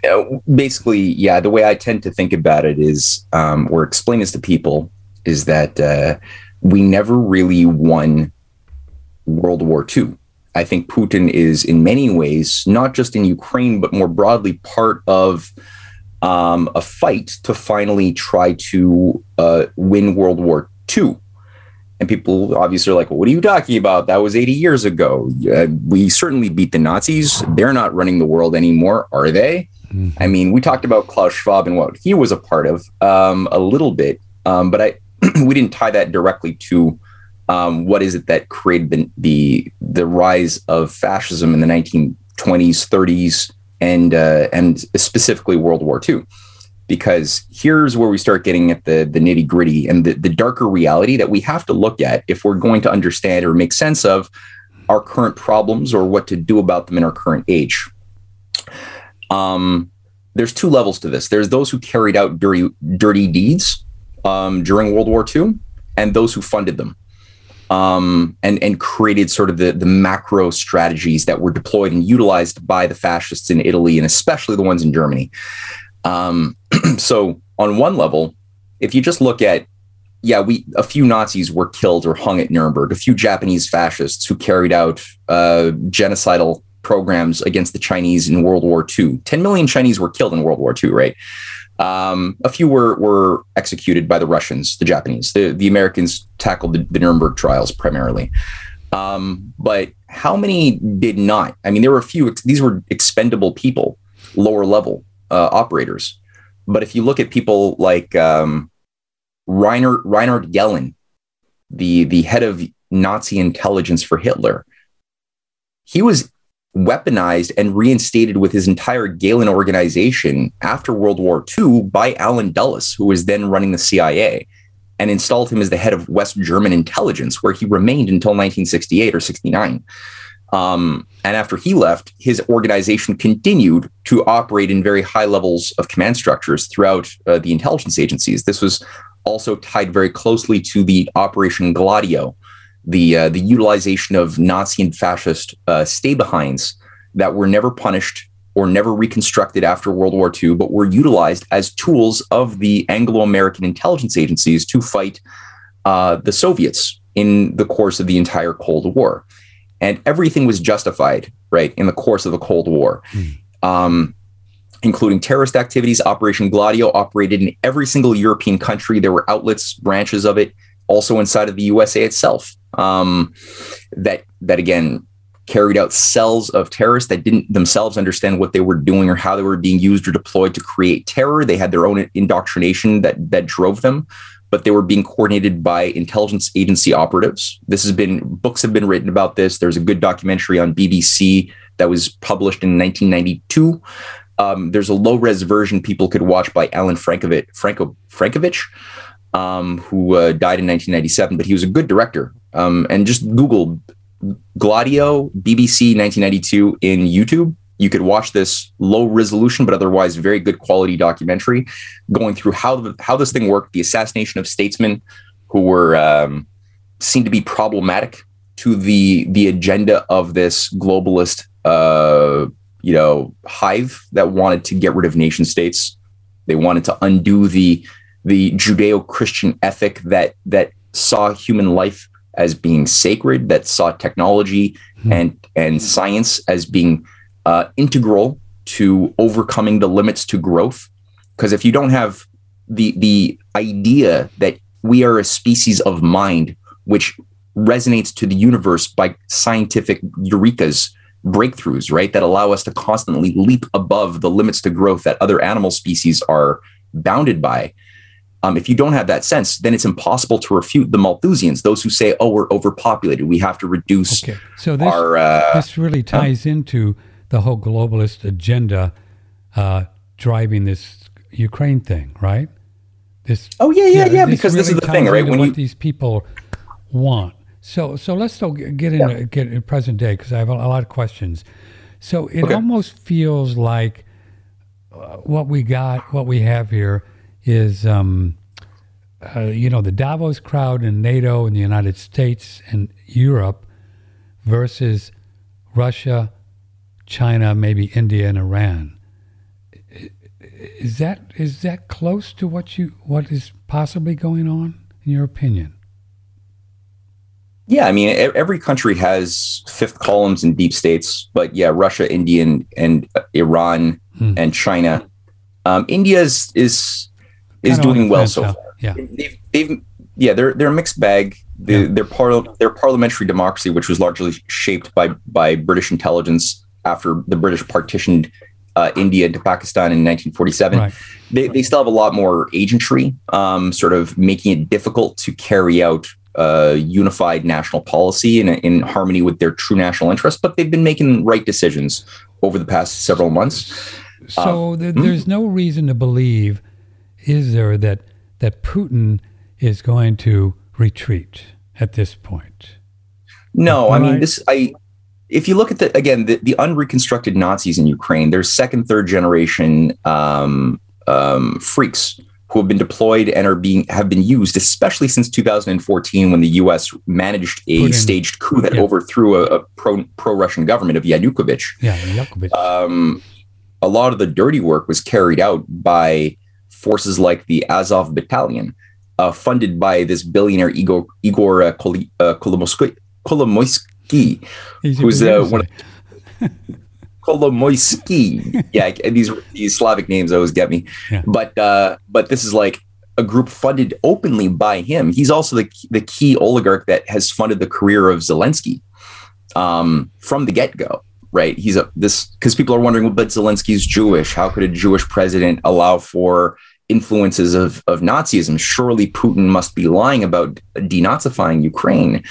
uh, basically, yeah, the way I tend to think about it is, um, or explain this to people, is that uh, we never really won World War II. I think Putin is, in many ways, not just in Ukraine, but more broadly, part of um, a fight to finally try to uh, win World War II. And people obviously are like, well, what are you talking about? That was 80 years ago. Uh, we certainly beat the Nazis. They're not running the world anymore, are they? Mm-hmm. I mean, we talked about Klaus Schwab and what he was a part of um, a little bit, um, but I we didn't tie that directly to um, what is it that created the, the, the rise of fascism in the 1920s, 30s, and uh, and specifically World War II. Because here's where we start getting at the the nitty gritty and the, the darker reality that we have to look at if we're going to understand or make sense of our current problems or what to do about them in our current age. Um, there's two levels to this. There's those who carried out dirty dirty deeds um, during World War II, and those who funded them, um, and and created sort of the the macro strategies that were deployed and utilized by the fascists in Italy, and especially the ones in Germany. Um, so on one level, if you just look at yeah, we a few Nazis were killed or hung at Nuremberg, a few Japanese fascists who carried out uh, genocidal programs against the Chinese in World War II. 10 million Chinese were killed in World War II, right? Um, a few were were executed by the Russians, the Japanese. The the Americans tackled the, the Nuremberg trials primarily. Um, but how many did not? I mean, there were a few. These were expendable people, lower level uh, operators. But if you look at people like um, Reinhard Reinhard Gehlen, the the head of Nazi intelligence for Hitler, he was weaponized and reinstated with his entire Gehlen organization after World War II by Allen Dulles, who was then running the CIA, and installed him as the head of West German intelligence, where he remained until 1968 or 69. Um, and after he left, his organization continued to operate in very high levels of command structures throughout uh, the intelligence agencies. This was also tied very closely to the Operation Gladio, the uh, the utilization of Nazi and fascist uh, stay behinds that were never punished or never reconstructed after World War II, but were utilized as tools of the Anglo-American intelligence agencies to fight uh, the Soviets in the course of the entire Cold War, and everything was justified right in the course of the Cold War. Mm. Um, including terrorist activities. Operation Gladio operated in every single European country. There were outlets, branches of it, also inside of the USA itself um, that that again carried out cells of terrorists that didn't themselves understand what they were doing or how they were being used or deployed to create terror. They had their own indoctrination that that drove them, but they were being coordinated by intelligence agency operatives. This has been books have been written about this. There's a good documentary on BBC that was published in 1992. Um, there's a low res version people could watch by Allan Francovich, Franco, Francovich um, who uh, died in 1997, but he was a good director. Um, and just Google Gladio BBC 1992 in YouTube. You could watch this low resolution, but otherwise very good quality documentary going through how the, how this thing worked, the assassination of statesmen who were um, seen to be problematic to the the agenda of this globalist uh, you know hive that wanted to get rid of nation states. They wanted to undo the the Judeo-Christian ethic that that saw human life as being sacred, that saw technology mm. and and science as being uh, integral to overcoming the limits to growth. Because if you don't have the the idea that we are a species of mind which resonates to the universe by scientific eurekas breakthroughs right that allow us to constantly leap above the limits to growth that other animal species are bounded by um, if you don't have that sense, then it's impossible to refute the Malthusians, those who say, "Oh, we're overpopulated. We have to reduce." Okay, so this our, uh, this really ties into the whole globalist agenda uh, driving this Ukraine thing, right? This. Oh yeah, yeah, yeah. yeah because really this is the thing, right? When what you, these people want. So, so let's still get in yeah. get in present day because I have a, a, lot of questions. So it okay. almost feels like uh, what we got, what we have here is, um, uh, you know, the Davos crowd in NATO and the United States and Europe versus Russia, China, maybe India and Iran. Is that is that close to what you what is possibly going on in your opinion? Yeah, I mean, every country has fifth columns and deep states, but yeah, Russia, India, and, and uh, Iran hmm. and China. Um, India is, is is doing well so far. Yeah, they've, they've yeah they're they're a mixed bag. The, yeah. Their par- their parliamentary democracy, which was largely shaped by by British intelligence after the British partitioned uh, India to Pakistan in 1947. Right. They, they still have a lot more agentry, um, sort of making it difficult to carry out uh, unified national policy in, in harmony with their true national interests. But they've been making right decisions over the past several months. So um, th- there's mm-hmm. no reason to believe is there that that Putin is going to retreat at this point? No, I mean this. I if you look at the again the, the unreconstructed Nazis in Ukraine, they're second, third generation um, um, freaks who have been deployed and are being have been used, especially since 2014 when the U.S. managed a Putin. staged coup that yeah. overthrew a, a pro pro Russian government of Yanukovych. Yeah, Yanukovych. Um, a lot of the dirty work was carried out by forces like the Azov Battalion, uh, funded by this billionaire Igor, Igor uh, uh Kolomoisky, who's uh, one. Kolomoisky. yeah, these these Slavic names always get me. Yeah. But uh, but this is like a group funded openly by him. He's also the the key oligarch that has funded the career of Zelensky um, from the get go. Right? He's a this because people are wondering, well, but Zelensky's Jewish. How could a Jewish president allow for influences of, of Nazism. Surely Putin must be lying about denazifying Ukraine.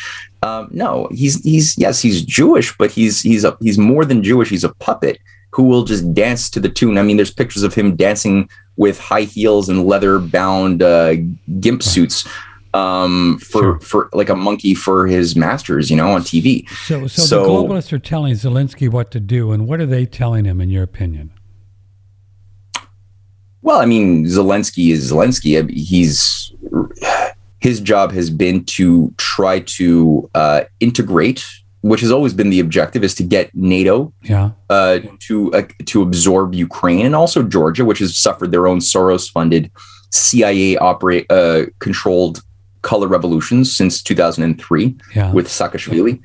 Um, no, he's he's yes, he's Jewish, but he's he's a, he's more than Jewish. He's a puppet who will just dance to the tune. I mean, there's pictures of him dancing with high heels and leather bound uh, gimp suits um, for sure. for like a monkey for his masters, you know, on TV. So, so, so the globalists are telling Zelensky what to do, and what are they telling him, in your opinion? Well, I mean, Zelensky is Zelensky. He's his job has been to try to uh, integrate, which has always been the objective, is to get NATO yeah. uh, to uh, to absorb Ukraine and also Georgia, which has suffered their own Soros-funded, CIA operate uh, controlled color revolutions since 2003 yeah. with Saakashvili.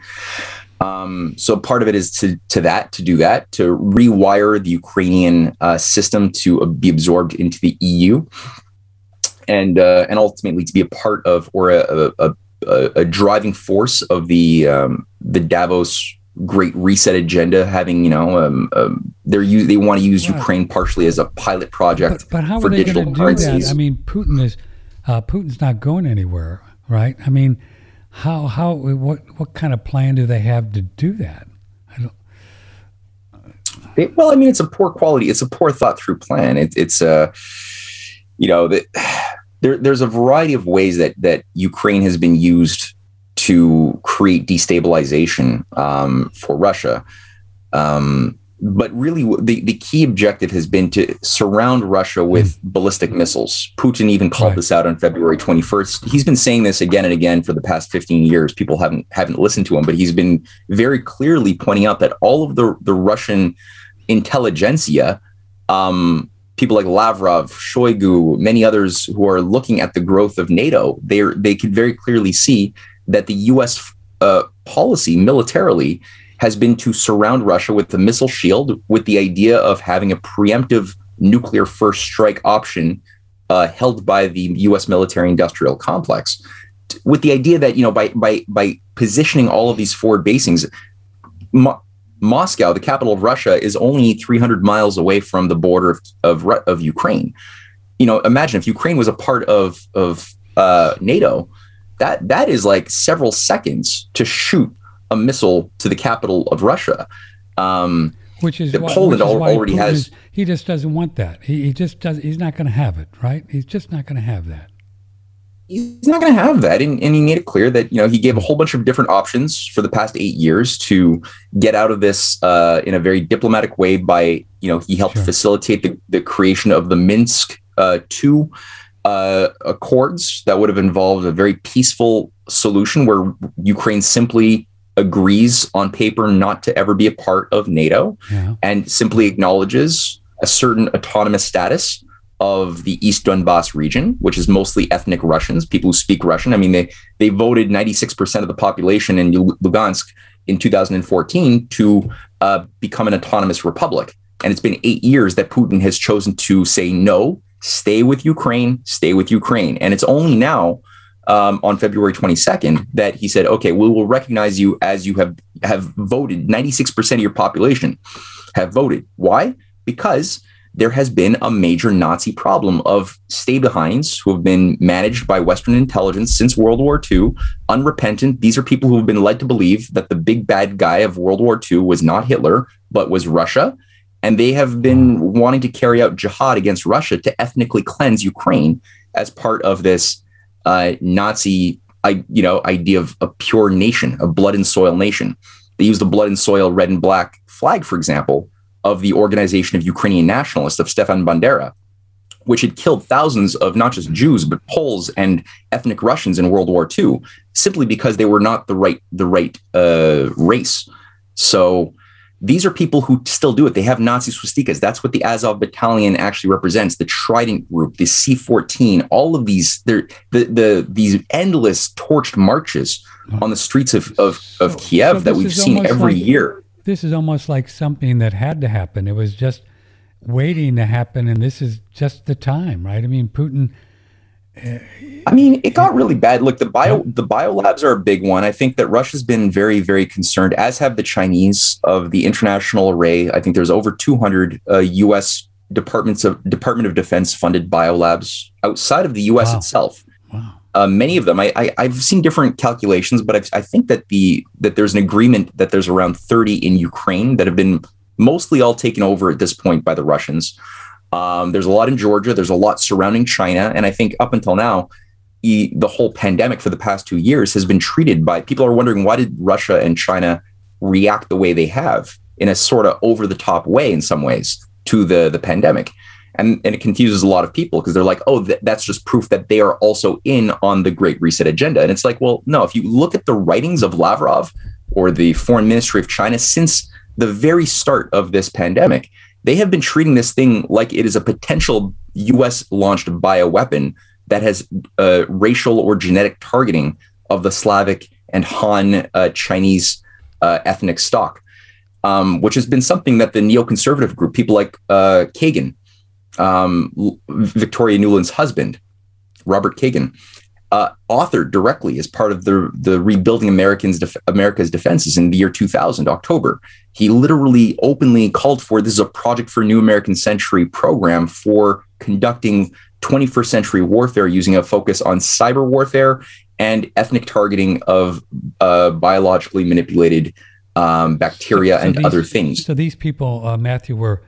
Um, so part of it is to to that to do that to rewire the Ukrainian uh, system to uh, be absorbed into the EU, and uh, and ultimately to be a part of or a a, a, a driving force of the um, the Davos Great Reset agenda. Having you know um, um, they're use, they want to use yeah. Ukraine partially as a pilot project but, but how for are they digital currencies. That? I mean, Putin is uh, Putin's not going anywhere, right? I mean how how what what kind of plan do they have to do that? I don't. It, well, I mean, it's a poor quality. It's a poor thought through plan. It, it's a, uh, you know, that there there's a variety of ways that that Ukraine has been used to create destabilization um, for Russia. Um, but really the, the key objective has been to surround Russia with mm. ballistic missiles. Putin even called right. this out on February 21st. He's been saying this again and again for the past 15 years. People haven't haven't listened to him, but he's been very clearly pointing out that all of the the Russian intelligentsia, um, people like Lavrov, Shoigu, many others who are looking at the growth of NATO, they they could very clearly see that the U.S. Uh, policy militarily has been to surround Russia with the missile shield with the idea of having a preemptive nuclear first strike option uh, held by the US military industrial complex. With the idea that you know by by by positioning all of these forward basings Mo- Moscow the capital of Russia is only 300 miles away from the border of, of of Ukraine. You know imagine if Ukraine was a part of of uh, NATO that that is like several seconds to shoot a missile to the capital of Russia. Um, which is why, Poland which is already Putin has. Is, he just doesn't want that. He, he just does. He's not going to have it, right? He's just not going to have that. He's not going to have that, and, and he made it clear that you know he gave a whole bunch of different options for the past eight years to get out of this uh, in a very diplomatic way. By you know he helped sure. facilitate the, the creation of the Minsk uh, two uh, accords that would have involved a very peaceful solution where Ukraine simply agrees on paper not to ever be a part of NATO yeah. and simply acknowledges a certain autonomous status of the East Donbass region, which is mostly ethnic Russians, people who speak Russian. I mean, they they voted 96% of the population in Lugansk in 2014 to uh, become an autonomous republic. And it's been eight years that Putin has chosen to say no, stay with Ukraine, stay with Ukraine. And it's only now um, on February 22nd that he said, okay, we will recognize you as you have have voted. 96% of your population have voted. Why? Because there has been a major Nazi problem of stay behinds who have been managed by Western intelligence since World War II, unrepentant. These are people who have been led to believe that the big bad guy of World War II was not Hitler, but was Russia. And they have been wanting to carry out jihad against Russia to ethnically cleanse Ukraine as part of this uh, Nazi, I, you know, idea of a pure nation, a blood and soil nation. They use the blood and soil red and black flag, for example, of the Organization of Ukrainian Nationalists of Stefan Bandera, which had killed thousands of not just Jews but Poles and ethnic Russians in World War II, simply because they were not the right the right uh, race. So these are people who still do it. They have Nazi swastikas. That's what the Azov battalion actually represents. The Trident group, the C-14, all of these, they're the the these endless torched marches on the streets of of, of Kiev so that we've seen every like, year. this is almost like something that had to happen. It was just waiting to happen, and this is just the time, right? I mean, Putin. I mean, it got really bad. Look, the bio the biolabs are a big one. I think that Russia's been very, very concerned, as have the Chinese of the international array. I think there's over 200 uh, U.S. departments of Department of Defense funded biolabs outside of the U.S. Wow. itself. Wow. Uh, many of them, I, I, I've seen different calculations, but I've, I think that the that there's an agreement that there's around 30 in Ukraine that have been mostly all taken over at this point by the Russians. Um, there's a lot in Georgia. There's a lot surrounding China, and I think up until now, e- the whole pandemic for the past two years has been treated by people are wondering why did Russia and China react the way they have in a sort of over the top way in some ways to the the pandemic, and and it confuses a lot of people because they're like, oh, th- that's just proof that they are also in on the Great Reset agenda, and it's like, well, no. If you look at the writings of Lavrov or the Foreign Ministry of China since the very start of this pandemic they have been treating this thing like it is a potential US launched bioweapon that has uh, racial or genetic targeting of the Slavic and Han uh, Chinese uh, ethnic stock, um, which has been something that the neoconservative group, people like uh, Kagan, um, Victoria Nuland's husband, Robert Kagan, uh, authored directly as part of the the rebuilding Americans Def- America's defenses in the year 2000 October. He literally openly called for this is a project for new American century program for conducting 21st century warfare using a focus on cyber warfare and ethnic targeting of uh, biologically manipulated um, bacteria So- so and these- other things. So these people, uh, Matthew, were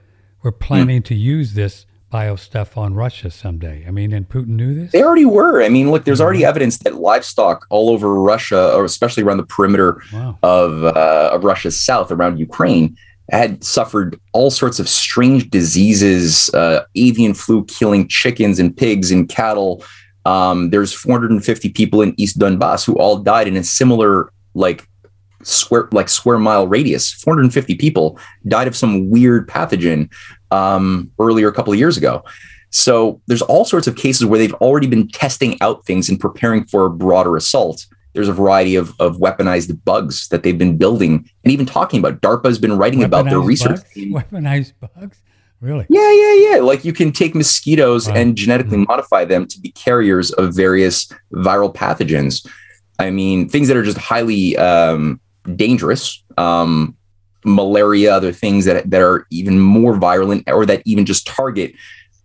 were planning to use this bio stuff on Russia someday. I mean, and Putin knew this. They already were. I mean, look, there's already evidence that livestock all over Russia, or especially around the perimeter Wow. of, uh, of Russia's south, around Ukraine, had suffered all sorts of strange diseases, uh, avian flu killing chickens and pigs and cattle. Um, there's 450 people in East Donbass who all died in a similar, like, square like square mile radius 450 people died of some weird pathogen um, earlier a couple of years ago so there's all sorts of cases where they've already been testing out things and preparing for a broader assault. There's a variety of, of weaponized bugs that they've been building and even talking about. DARPA's been writing about their research. bugs? team. Weaponized bugs? Really? Yeah, yeah, yeah. Like you can take mosquitoes Wow. and genetically modify them to be carriers of various viral pathogens. I mean, things that are just highly um, dangerous, um, malaria, other things that that are even more virulent, or that even just target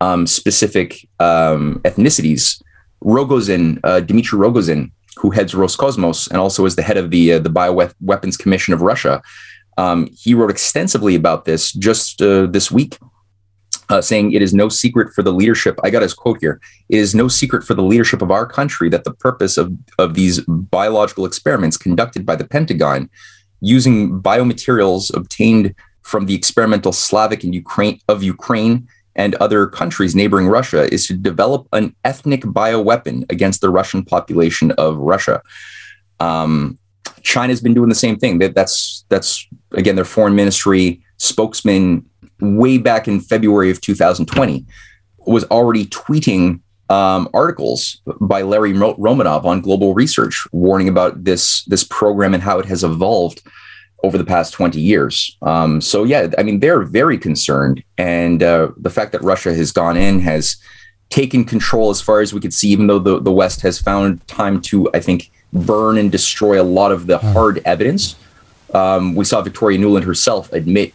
um, specific um, ethnicities. Rogozin, uh, Dmitry Rogozin, who heads Roscosmos and also is the head of the uh, the Bioweapons Commission of Russia, um, he wrote extensively about this just uh, this week uh, saying it is no secret for the leadership. I got his quote here. It is no secret for the leadership of our country that the purpose of, of these biological experiments conducted by the Pentagon using biomaterials obtained from the experimental Slavic and Ukraine of Ukraine and other countries neighboring Russia is to develop an ethnic bioweapon against the Russian population of Russia. Um, China's been doing the same thing. That that's that's again their foreign ministry spokesman way back in February of 2020 was already tweeting um, articles by Larry Romanoff on Global Research warning about this this program and how it has evolved over the past 20 years. Um, so yeah, I mean they're very concerned, and uh, the fact that Russia has gone in has taken control as far as we could see. Even though the the West has found time to, I think, burn and destroy a lot of the hard evidence. Um, we saw Victoria Nuland herself admit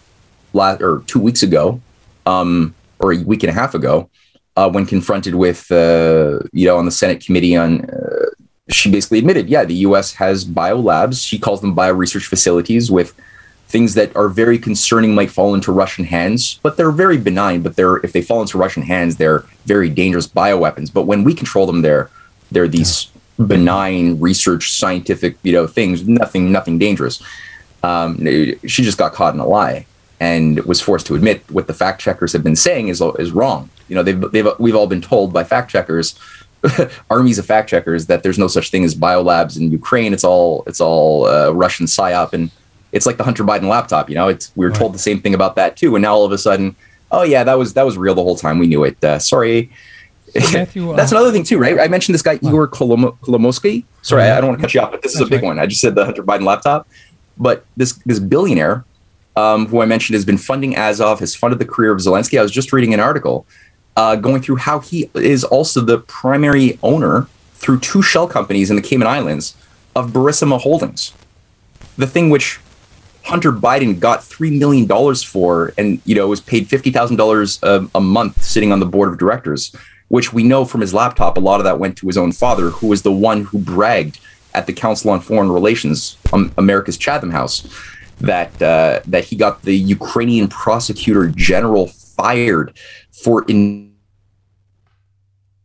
last or two weeks ago, um, or a week and a half ago, uh, when confronted with, uh, you know, on the Senate committee on, uh, she basically admitted, yeah, the U.S. has biolabs. She calls them bio research facilities with things that are very concerning might fall into Russian hands, but they're very benign. But they're if they fall into Russian hands, they're very dangerous bioweapons. But when we control them, they're they're these benign research scientific you know things, nothing nothing dangerous. Um, she just got caught in a lie and was forced to admit what the fact checkers have been saying is is wrong. You know, they've they've we've all been told by fact checkers, armies of fact checkers, that there's no such thing as biolabs in Ukraine. It's all it's all uh, Russian psyop, and it's like the Hunter Biden laptop. You know, it's we were told the same thing about that too, and now all of a sudden, oh yeah, that was that was real the whole time. We knew it. Uh, sorry. Matthew, That's uh, another thing too, right? I mentioned this guy Igor Kolom- Kolomoisky. Sorry, I, I don't want to cut you off, but this is a big right. one. I just said the Hunter Biden laptop, but this this billionaire um, who I mentioned has been funding Azov, has funded the career of Zelensky. I was just reading an article uh, going through how he is also the primary owner through two shell companies in the Cayman Islands of Burisma Holdings, the thing which Hunter Biden got three million dollars for, and you know was paid fifty thousand dollars a month sitting on the board of directors. Which we know from his laptop, a lot of that went to his own father, who was the one who bragged at the Council on Foreign Relations, um, America's Chatham House, that uh, that he got the Ukrainian prosecutor general fired for in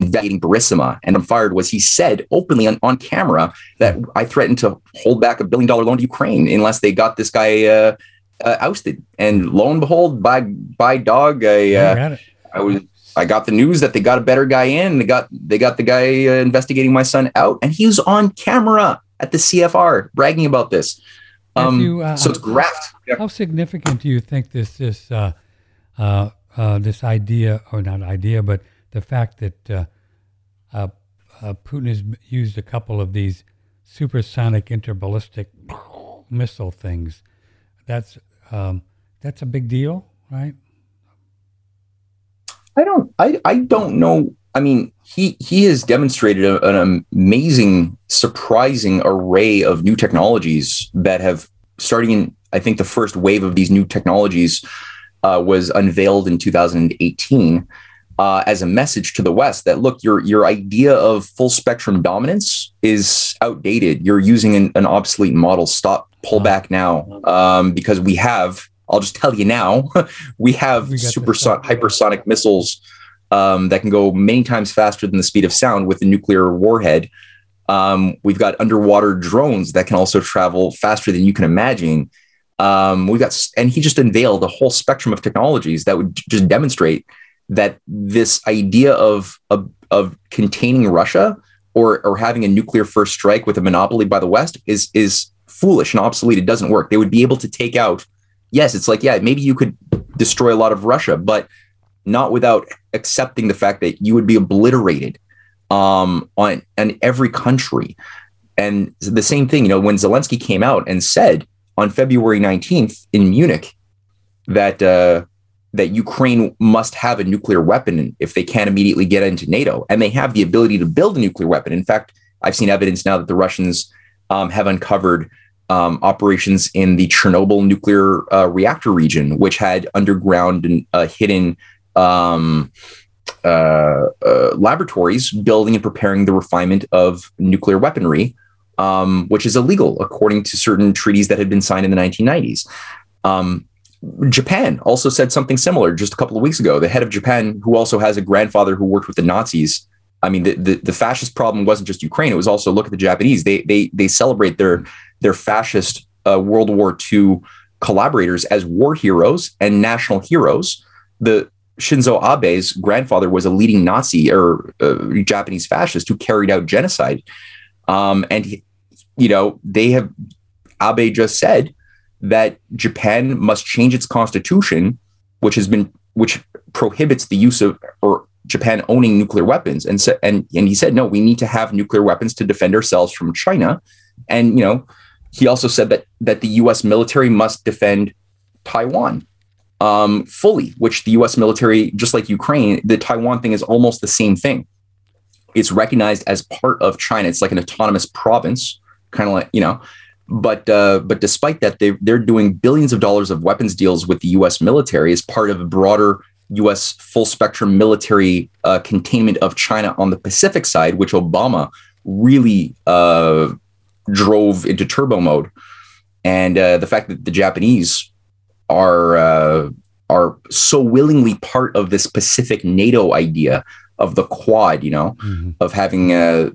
investigating Burisma and I'm fired was he said openly on, on camera that I threatened to hold back a billion dollar loan to Ukraine unless they got this guy uh, uh, ousted. And lo and behold, by by dog, I uh, I was I got the news that they got a better guy in. They got they got the guy uh, investigating my son out, and he was on camera at the CFR bragging about this. Um, you, uh, so it's graft. How, how significant do you think this this uh, uh, uh, this idea, or not idea, but the fact that uh, uh, uh, Putin has used a couple of these supersonic interballistic missile things. That's um, that's a big deal, right? I don't. I, I don't know. I mean, he he has demonstrated a, an amazing, surprising array of new technologies that have starting in. I think the first wave of these new technologies uh, was unveiled in 2018 uh, as a message to the West that look, your your idea of full spectrum dominance is outdated. You're using an, an obsolete model. Stop, pull back now, um, because we have. I'll just tell you now, we have we supersonic, hypersonic missiles um, that can go many times faster than the speed of sound with a nuclear warhead. Um, we've got underwater drones that can also travel faster than you can imagine. Um, we've got, and he just unveiled a whole spectrum of technologies that would just demonstrate that this idea of, of, of containing Russia or, or having a nuclear first strike with a monopoly by the West is, is foolish and obsolete. It doesn't work. They would be able to take out, yes, it's like, yeah, maybe you could destroy a lot of Russia, but not without accepting the fact that you would be obliterated um, on, every country. And the same thing, you know, when Zelensky came out and said on February 19th in Munich that uh, that Ukraine must have a nuclear weapon if they can't immediately get into NATO. And they have the ability to build a nuclear weapon. In fact, I've seen evidence now that the Russians um, have uncovered um, operations in the Chernobyl nuclear uh, reactor region, which had underground and uh, hidden um, uh, uh laboratories building and preparing the refinement of nuclear weaponry, um, which is illegal according to certain treaties that had been signed in the 1990s. Um, Japan also said something similar just a couple of weeks ago. The head of Japan, who also has a grandfather who worked with the Nazis. I mean, the, the, the fascist problem wasn't just Ukraine; it was also look at the Japanese. They they they celebrate their their fascist uh, World War II collaborators as war heroes and national heroes. The Shinzo Abe's grandfather was a leading Nazi or uh, Japanese fascist who carried out genocide. Um, and you know they have Abe just said that Japan must change its constitution, which has been which prohibits the use of or Japan owning nuclear weapons. And so, and and he said, no, we need to have nuclear weapons to defend ourselves from China. And you know, he also said that that the U.S. military must defend Taiwan um, fully, which the U.S. military, just like Ukraine, the Taiwan thing is almost the same thing. It's recognized as part of China. It's like an autonomous province, kind of like you know. But uh, but despite that, they they're doing billions of dollars of weapons deals with the U.S. military as part of a broader U.S. full spectrum military uh, containment of China on the Pacific side, which Obama really uh, drove into turbo mode. And uh, the fact that the Japanese are uh, are so willingly part of this Pacific NATO idea of the Quad, you know, mm-hmm. of having uh,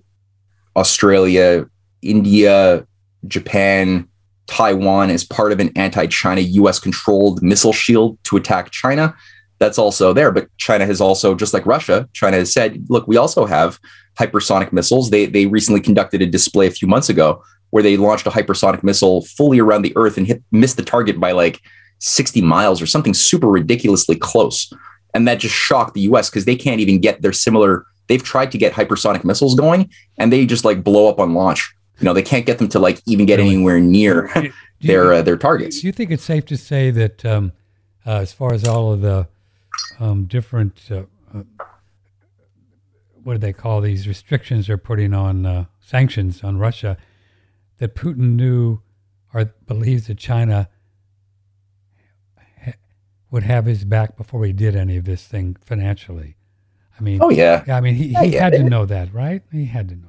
Australia, India, Japan, Taiwan as part of an anti China US controlled missile shield to attack China. That's also there. But China has also, just like Russia, China has said, look, we also have hypersonic missiles. They, they recently conducted a display a few months ago where they launched a hypersonic missile fully around the Earth and hit, missed the target by like 60 miles or something super ridiculously close. And that just shocked the US because they can't even get their similar, they've tried to get hypersonic missiles going and they just like blow up on launch you know they can't get them to like even get anywhere near Do you- their uh, their targets. Do you think it's safe to say that, um, uh, as far as all of the um, different, uh, uh, what do they call these restrictions they're putting on uh, sanctions on Russia, that Putin knew or believes that China ha- would have his back before he did any of this thing financially? I mean, Oh yeah, yeah, I mean, he, Yeah, he yeah, had to know that, right? He had to know.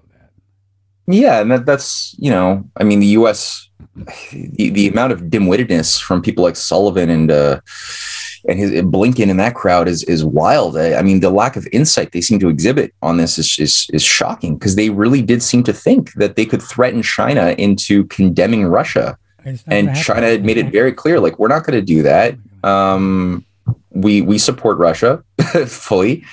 Yeah, and that, that's you know, I mean, the U.S. the, the amount of dim-wittedness from people like Sullivan and uh, and his Blinken and that crowd is is wild. I, I mean, the lack of insight they seem to exhibit on this is is, is shocking because they really did seem to think that they could threaten China into condemning Russia. And. China had made it very clear, like we're not going to do that. Um, we we support Russia fully,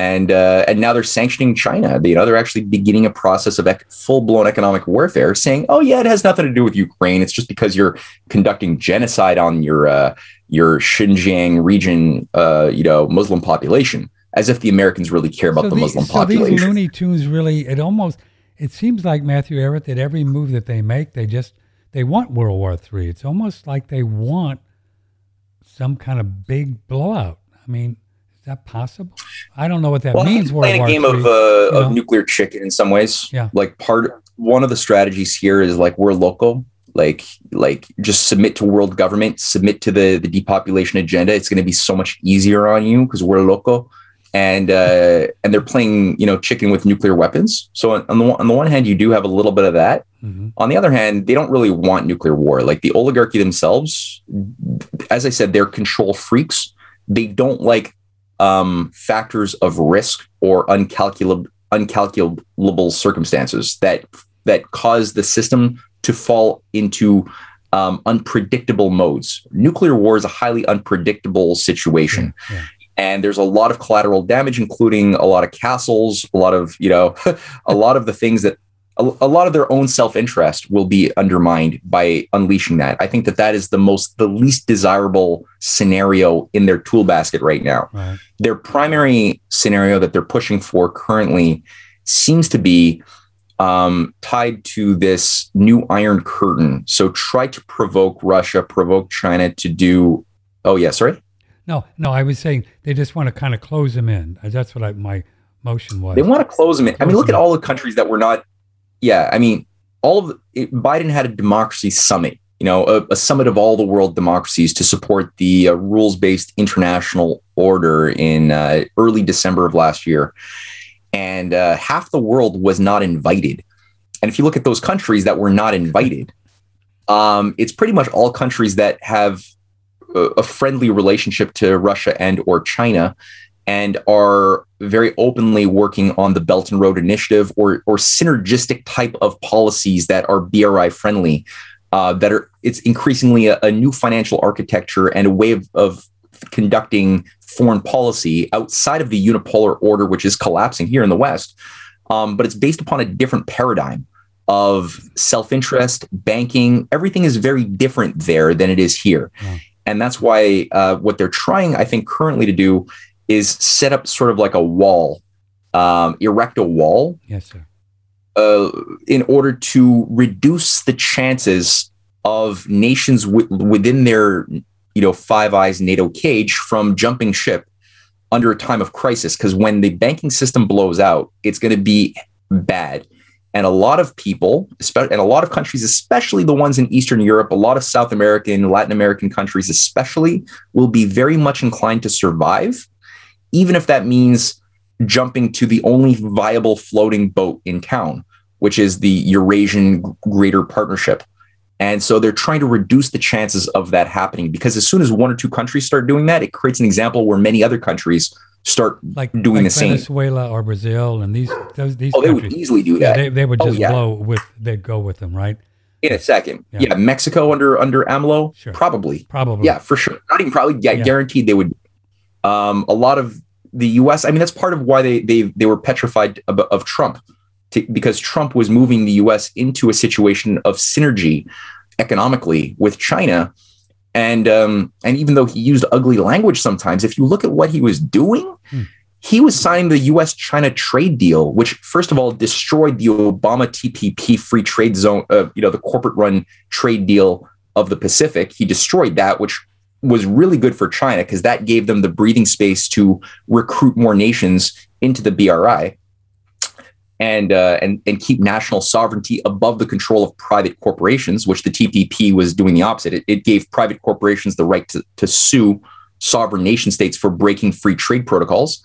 and uh, and now they're sanctioning China. You know, they're actually beginning a process of ec- full blown economic warfare, saying, "Oh yeah, it has nothing to do with Ukraine. It's just because you're conducting genocide on your uh, your Xinjiang region, uh, you know, Muslim population." As if the Americans really care about the these, Muslim so population. these Looney Tunes really, it almost, it seems like Matthew Ehret that every move that they make, they just, they want World War Three. It's almost like they want some kind of big blowout. I mean, is that possible? I don't know what that Well, means. World playing War a game III. of uh, of know? nuclear chicken in some ways. Yeah. Like part one of the strategies here is like we're local. Like like just submit to world government, submit to the the depopulation agenda. It's going to be so much easier on you because we're local. And uh, and they're playing you know chicken with nuclear weapons. So on, the one, on the one hand, you do have a little bit of that. Mhm. On the other hand, they don't really want nuclear war. Like the oligarchy themselves, as I said, they're control freaks. They don't like um, factors of risk or uncalculable uncalculable circumstances that that cause the system to fall into um, unpredictable modes. Nuclear war is a highly unpredictable situation. Yeah. And there's a lot of collateral damage, including a lot of castles, a lot of, you know, a lot of the things that a, a lot of their own self-interest will be undermined by unleashing that. I think that that is the most, the least desirable scenario in their tool basket right now Right. their primary scenario that they're pushing for currently seems to be um, tied to this new Iron Curtain. So try to provoke Russia, provoke China to do. Oh yeah, sorry. No, no, I was saying they just want to kind of close them in. That's what I, my motion was. They want to close them in. I mean, look at all the countries that were not. Yeah, I mean, all of it, Biden had a democracy summit. You know, a, a summit of all the world democracies to support the uh, rules-based international order in uh, early December of last year, and uh, half the world was not invited. And if you look at those countries that were not invited, um, it's pretty much all countries that have a friendly relationship to Russia and or China and are very openly working on the Belt and Road Initiative or or synergistic type of policies that are BRI friendly. Uh, that are it's increasingly a, a new financial architecture and a way of, of conducting foreign policy outside of the unipolar order, which is collapsing here in the West. Um, but it's based upon a different paradigm of self-interest, banking. Everything is very different there than it is here, Yeah. and that's why uh, what they're trying, I think, currently to do is set up sort of like a wall, um, erect a wall yes, sir. uh, in order to reduce the chances of nations w- within their you know five eyes nato cage from jumping ship under a time of crisis. Because when the banking system blows out it's going to be bad. And a lot of people and a lot of countries especially the ones in eastern europe a lot of south american latin american countries especially will be very much inclined to survive even if that means jumping to the only viable floating boat in town, which is the Eurasian Greater Partnership. And so they're trying to reduce the chances of that happening because as soon as one or two countries start doing that, it creates an example where many other countries start Like doing like the same. Venezuela or Brazil and these those these Oh, they would easily do yeah, that they, they would Oh, just yeah. blow with they'd go with them, right? in a second. Yeah. Yeah. Mexico under under AMLO, Sure. probably. Probably. Yeah, for sure. Not even probably. Yeah, Yeah. guaranteed they would. Um, a lot of the U.S. I mean, that's part of why they they they were petrified of, of Trump, to, because Trump was moving the U.S. into a situation of synergy economically with China, and um, and even though he used ugly language sometimes, if you look at what he was doing, Hmm. he was signing the US China trade deal, which first of all destroyed the Obama TPP free trade zone, uh, you know, the corporate run trade deal of the Pacific. He destroyed that, which was really good for China because that gave them the breathing space to recruit more nations into the BRI and uh, and and keep national sovereignty above the control of private corporations, which the TPP was doing the opposite. It, it gave private corporations the right to, to sue sovereign nation states for breaking free trade protocols.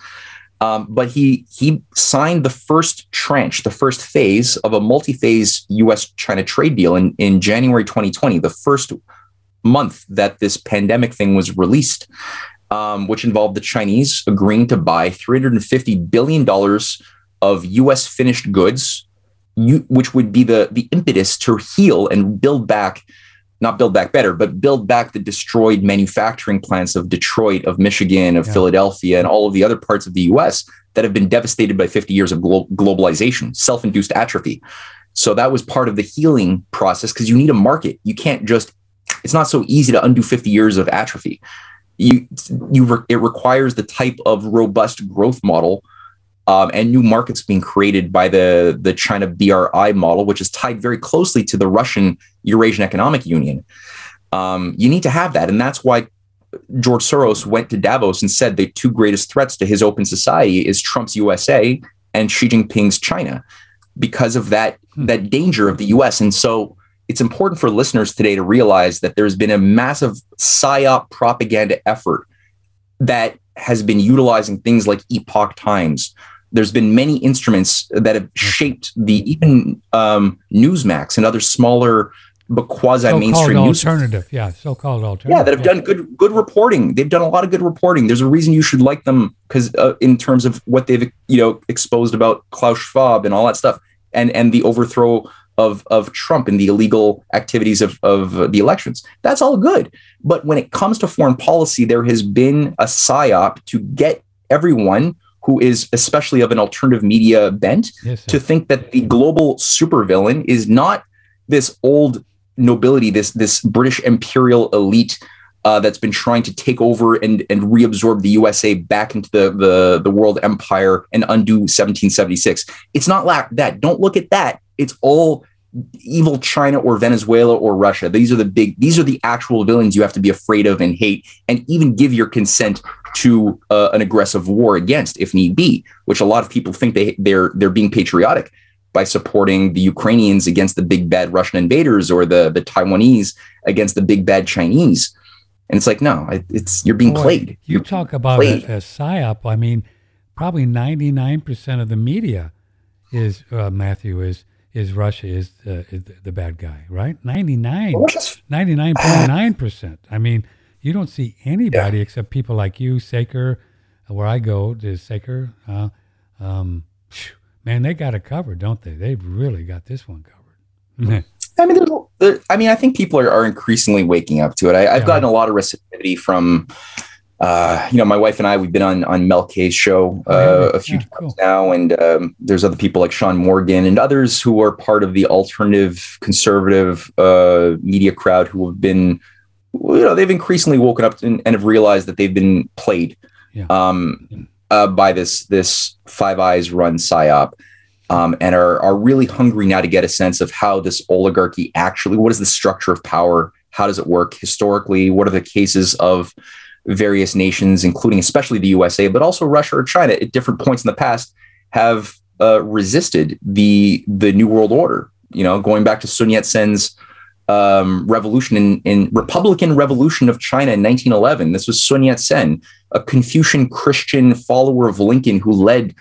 Um, but he he signed the first tranche, the first phase of a multi-phase U.S.-China trade deal in in January 2020, the first month that this pandemic thing was released, um, which involved the Chinese agreeing to buy 350 billion dollars of U.S. finished goods, which would be the the impetus to heal and build back, not build back better, but build back the destroyed manufacturing plants of Detroit, of Michigan, of yeah. Philadelphia, and all of the other parts of the U.S. that have been devastated by 50 years of glo- globalization, self-induced atrophy. So that was part of the healing process because you need a market. You can't just. It's not so easy to undo 50 years of atrophy. You you re- it requires the type of robust growth model um, and new markets being created by the the China BRI model, which is tied very closely to the Russian Eurasian Economic Union. Um, you need to have that, and that's why George Soros went to Davos and said the two greatest threats to his open society is Trump's USA and Xi Jinping's China, because of that hmm. that danger of the U.S. And so it's important for listeners today to realize that there's been a massive psyop propaganda effort that has been utilizing things like Epoch Times, there's been many instruments that have shaped the even um, Newsmax and other smaller but quasi mainstream alternative, yeah, so-called alternative, yeah, that have done good good reporting. They've done a lot of good reporting. There's a reason you should like them because uh, in terms of what they've you know exposed about Klaus Schwab and all that stuff, and and the overthrow of of Trump and the illegal activities of of the elections. That's all good, but when it comes to foreign policy, there has been a psyop to get everyone who is especially of an alternative media bent yes, to think that the global supervillain is not this old nobility, this this British imperial elite uh, that's been trying to take over and and reabsorb the USA back into the the, the world empire and undo 1776. It's not like that. Don't look at that. It's all evil China or Venezuela or Russia. These are the big, these are the actual villains you have to be afraid of and hate, and even give your consent to uh, an aggressive war against, if need be. Which a lot of people think they they're they're being patriotic by supporting the Ukrainians against the big bad Russian invaders or the the Taiwanese against the big bad Chinese. And it's like, no, it's you're being Boy, played. You you're talk about a, a psyop. I mean, probably 99% of the media is uh, Matthew is is Russia is, uh, is the bad guy, right? 99, 99.9%. I mean, you don't see anybody yeah. except people like you, Saker, where I go, is Saker. Uh, um, man, they got it covered, don't they? They've really got this one covered. I mean, there, I mean, I think people are, are increasingly waking up to it. I, have yeah. gotten a lot of receptivity from uh, you know, my wife and I, we've been on on Mel K's show uh, oh, a few yeah, times cool. now, and um, there's other people like Sean Morgan and others who are part of the alternative conservative uh, media crowd who have been, you know, they've increasingly woken up and, and have realized that they've been played yeah. um, uh, by this this Five Eyes run psyop. Um, and are are really hungry now to get a sense of how this oligarchy actually, what is the structure of power? How does it work historically? What are the cases of various nations, including especially the USA, but also Russia or China at different points in the past have uh, resisted the the New World Order. You know, going back to Sun Yat sen's um, revolution in, in Republican Revolution of China in 1911. This was Sun Yat sen, a Confucian Christian follower of Lincoln who led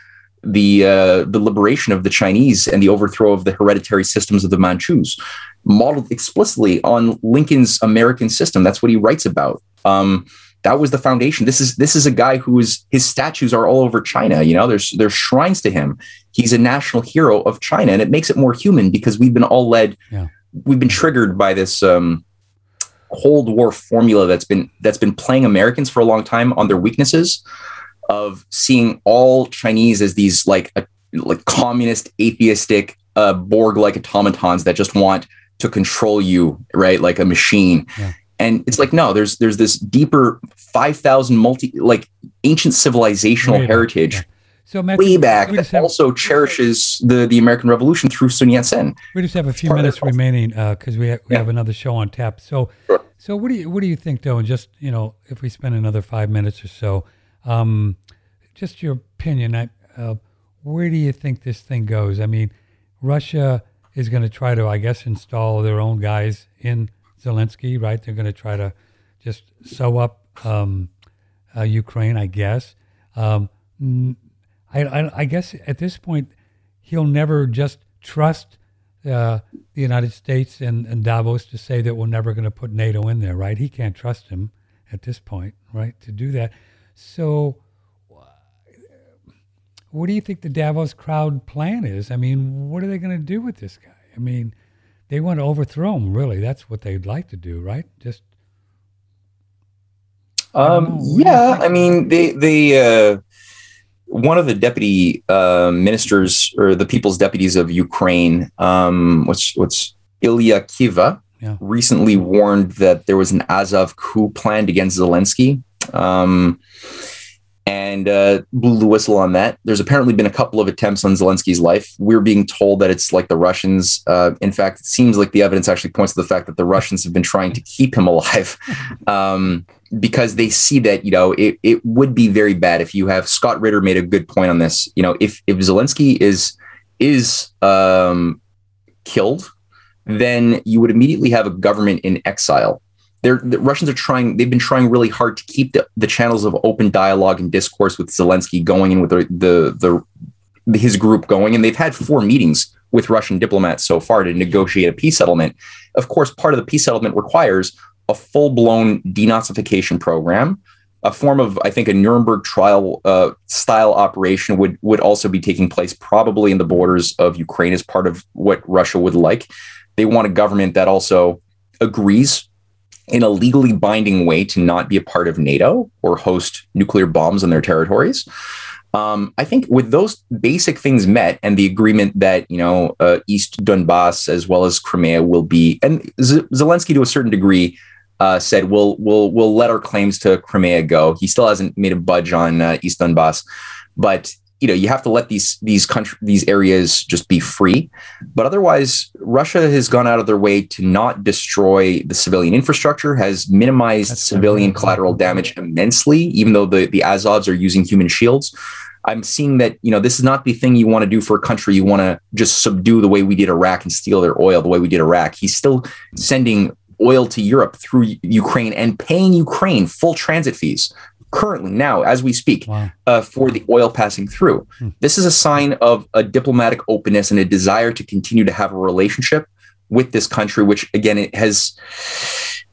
the uh, the liberation of the Chinese and the overthrow of the hereditary systems of the Manchus, modeled explicitly on Lincoln's American system. That's what he writes about. Um, that was the foundation. This is this is a guy who is his statues are all over China. You know, there's there's shrines to him. He's a national hero of China, and it makes it more human because we've been all led, yeah. we've been triggered by this um, Cold War formula that's been that's been playing Americans for a long time on their weaknesses of seeing all Chinese as these like a, like communist, atheistic, uh, Borg-like automatons that just want to control you, right, like a machine. Yeah And it's like no, there's there's this deeper five thousand multi like ancient civilizational back, heritage yeah. So Matthew, way back that have, also cherishes the the American Revolution through Sun Yat-sen. we just have a few minutes remaining because we, ha- we Yeah. have another show on tap. So, Sure. so what do you what do you think though? And just you know, if we spend another five minutes or so, um, just your opinion. I, uh, where do you think this thing goes? I mean, Russia is going to try to, I guess, install their own guys in Zelensky, right? They're going to try to just sew up um, uh, Ukraine, I guess. Um, I, I, I guess at this point, he'll never just trust uh, the United States and, and Davos to say that we're never going to put NATO in there, right? He can't trust him at this point, right, to do that. So, what do you think the Davos crowd plan is? I mean, what are they going to do with this guy? I mean, they want to overthrow him, really. That's what they'd like to do, right? Just Um, know. What do you yeah. I mean, they they uh, one of the deputy uh, ministers or the people's deputies of Ukraine, um, what's what's Ilya Kiva, Yeah. recently warned that there was an Azov coup planned against Zelensky. Um, and uh, blew the whistle on that. There's apparently been a couple of attempts on Zelensky's life. We're being told that it's like the Russians. Uh, in fact, it seems like the evidence actually points to the fact that the Russians have been trying to keep him alive um, because they see that you know it, it would be very bad if you have Scott Ritter made a good point on this. You know, if if Zelensky is is um, killed, then you would immediately have a government in exile. They're, the Russians are trying. They've been trying really hard to keep the, the channels of open dialogue and discourse with Zelensky going, and with the, the the his group going. And they've had four meetings with Russian diplomats so far to negotiate a peace settlement. Of course, part of the peace settlement requires a full blown denazification program. A form of, I think, a Nuremberg trial uh, style operation would would also be taking place, probably in the borders of Ukraine, as part of what Russia would like. They want a government that also agrees in a legally binding way to not be a part of NATO or host nuclear bombs on their territories. Um, I think with those basic things met and the agreement that you know uh, East Donbass as well as Crimea will be, and Z- Zelensky to a certain degree uh, said we'll we'll we'll let our claims to Crimea go. He still hasn't made a budge on uh, East Donbass, but you know you have to let these these country these areas just be free. But otherwise, Russia has gone out of their way to not destroy the civilian infrastructure, has minimized That's civilian right. collateral damage immensely, even though the the Azovs are using human shields. I'm seeing that you know this is not the thing you want to do for a country. You want to just subdue the way we did Iraq and steal their oil the way we did Iraq. He's still sending oil to Europe through Ukraine and paying Ukraine full transit fees currently now as we speak wow. uh, for the oil passing through. Hmm. This is a sign of a diplomatic openness and a desire to continue to have a relationship with this country, which again it has.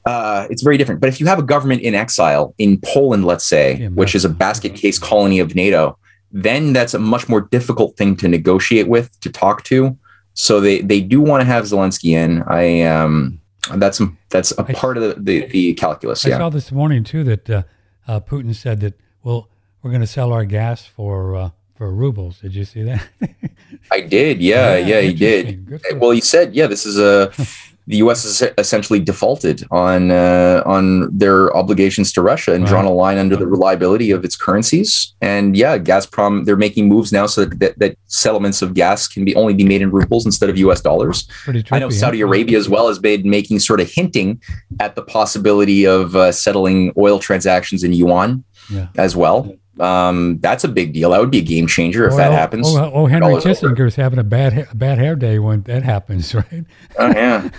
Uh, it's very different. But if you have a government in exile in Poland, let's say, Yeah, which is a basket. case colony of NATO, then that's a much more difficult thing to negotiate with, to talk to. So they they do want to have Zelensky in. I um that's that's a part of the the, the calculus. I Yeah. saw this morning too that uh, uh, Putin said that well we're going to sell our gas for uh, for rubles. Did you see that? I did. Yeah, Yeah, yeah, he did. interesting. Good for- Well, he said, yeah, this is a the U.S. has essentially defaulted on uh, on their obligations to Russia and drawn a line under the reliability of its currencies. And yeah, Gazprom they're making moves now so that, that, that settlements of gas can be only be made in rubles instead of U.S. dollars. Trippy. I know? Saudi Arabia as well has been making sort of hinting at the possibility of uh, settling oil transactions in yuan Yeah. as well. Um, that's a big deal. That would be a game changer if Oh, that happens. Oh, oh, Henry Dollars over. Having a bad ha- bad hair day when that happens, right? Oh, yeah.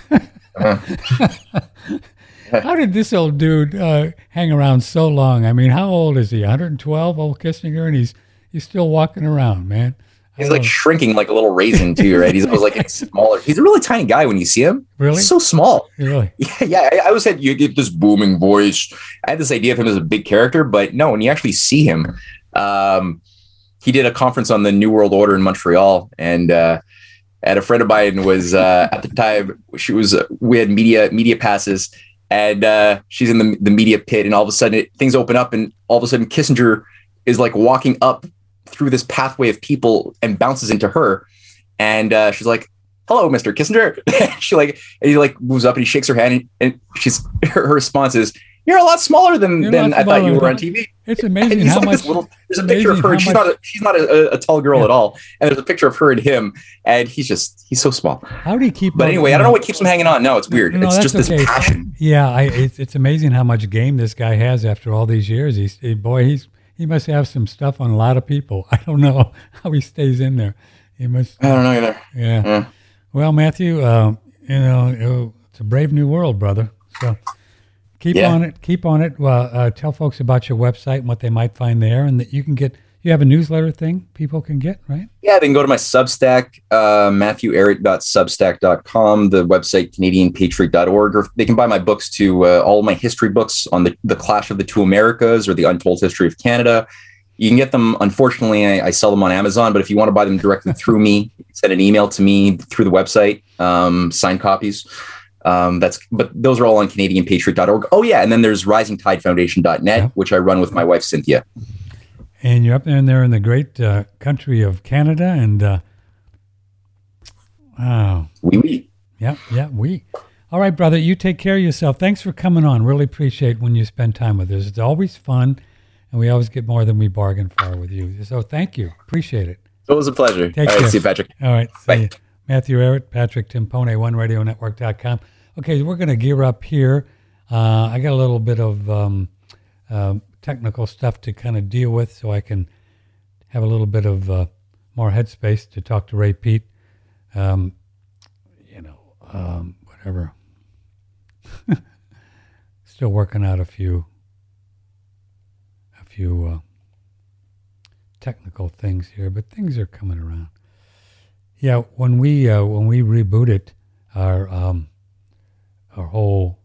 How did this old dude uh, hang around so long? I mean, how old is he? 112, old Kissinger, and he's he's still walking around, man. He's like shrinking like a little raisin too, right? He's always like smaller. He's a really tiny guy when you see him. Really? He's so small. really. Yeah, yeah. I, I always had you get this booming voice. I had this idea of him as a big character, but no, when you actually see him, um, he did a conference on the New World Order in Montreal, and uh, and a friend of mine was uh, at the time she was uh, we had media media passes, and uh, she's in the the media pit, and all of a sudden it, things open up, and all of a sudden Kissinger is like walking up through this pathway of people and bounces into her, and uh, she's like, hello, Mr. Kissinger. she like, and he like moves up and he shakes her hand and, she's, her, her response is, you're a lot smaller than, You're than I thought you were on TV. It's amazing how like much. little, there's a picture of her. She's much- not a, she's not a, a tall girl Yeah. at all. And there's a picture of her and him. And he's just, he's so small. How do you keep? But anyway, I don't know what keeps him hanging on. No, it's weird. No, it's just okay. this passion. Yeah, I, it's, it's amazing how much game this guy has after all these years. He's boy, he's he must have some stuff on a lot of people. I don't know how he stays in there. He must. I don't know either. Yeah. Yeah. Well, Matthew, um, you know it's a brave new world, brother. So keep Yeah. on it. Keep on it. Well, uh, tell folks about your website and what they might find there, and that you can get. You have a newsletter thing people can get, right? Yeah, they can go to my Substack, uh, matthewehret.substack.com, the website canadianpatriot.org, or they can buy my books to uh, all my history books on the, the Clash of the Two Americas or the Untold History of Canada. You can get them, unfortunately, I, I sell them on Amazon, but if you want to buy them directly through me, send an email to me through the website, um, signed copies. Um, that's but those are all on canadianpatriot.org. Oh yeah, and then there's risingtidefoundation.net, Yeah. which I run with my wife Cynthia. And you're up there and there in the great uh, country of Canada, and uh, wow, Oui, oui. Yeah, yeah, we. All right, brother, you take care of yourself. Thanks for coming on. Really appreciate when you spend time with us. It's always fun, and we always get more than we bargain for with you. So thank you. Appreciate it. It was a pleasure. Take all right, care. see you, Patrick. All right. Bye. you. Matthew Ehret, Patrick Timpone, OneRadioNetwork.com. Okay, we're going to gear up here. Uh, I got a little bit of um, um technical stuff to kind of deal with so I can have a little bit of uh, more headspace to talk to Ray Peat. Um, you know, um, whatever. Still working out a few, a few uh, technical things here, but things are coming around. Yeah, when we uh, when we rebooted our um, our whole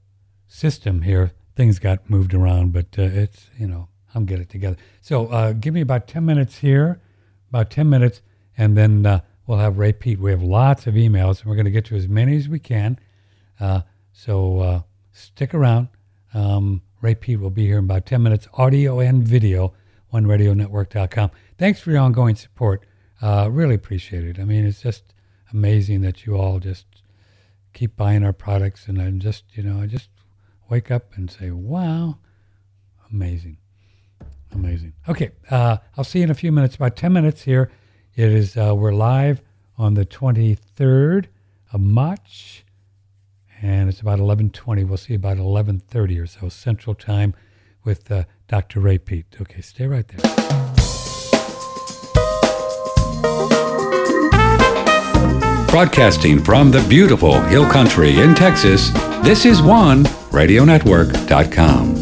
system here, things got moved around, but uh, it's you know I'm getting it together. So uh, give me about ten minutes here, about ten minutes, and then uh, we'll have Ray Peat. We have lots of emails, and we're going to get to as many as we can. Uh, so uh, stick around. Um, Ray Peat will be here in about 10 minutes, audio and video, oneradionetwork.com. Thanks for your ongoing support. Uh, really appreciate it. I mean, it's just amazing that you all just keep buying our products. And I'm just, you know, I just wake up and say, wow, amazing. Amazing. Okay, uh, I'll see you in a few minutes, about 10 minutes here. It is, uh, we're live on the 23rd of March and it's about 11:20. We'll see about 11:30 or so Central Time with uh, Dr. Ray Peat. Okay, stay right there. Broadcasting from the beautiful Hill Country in Texas, this is one radionetwork.com.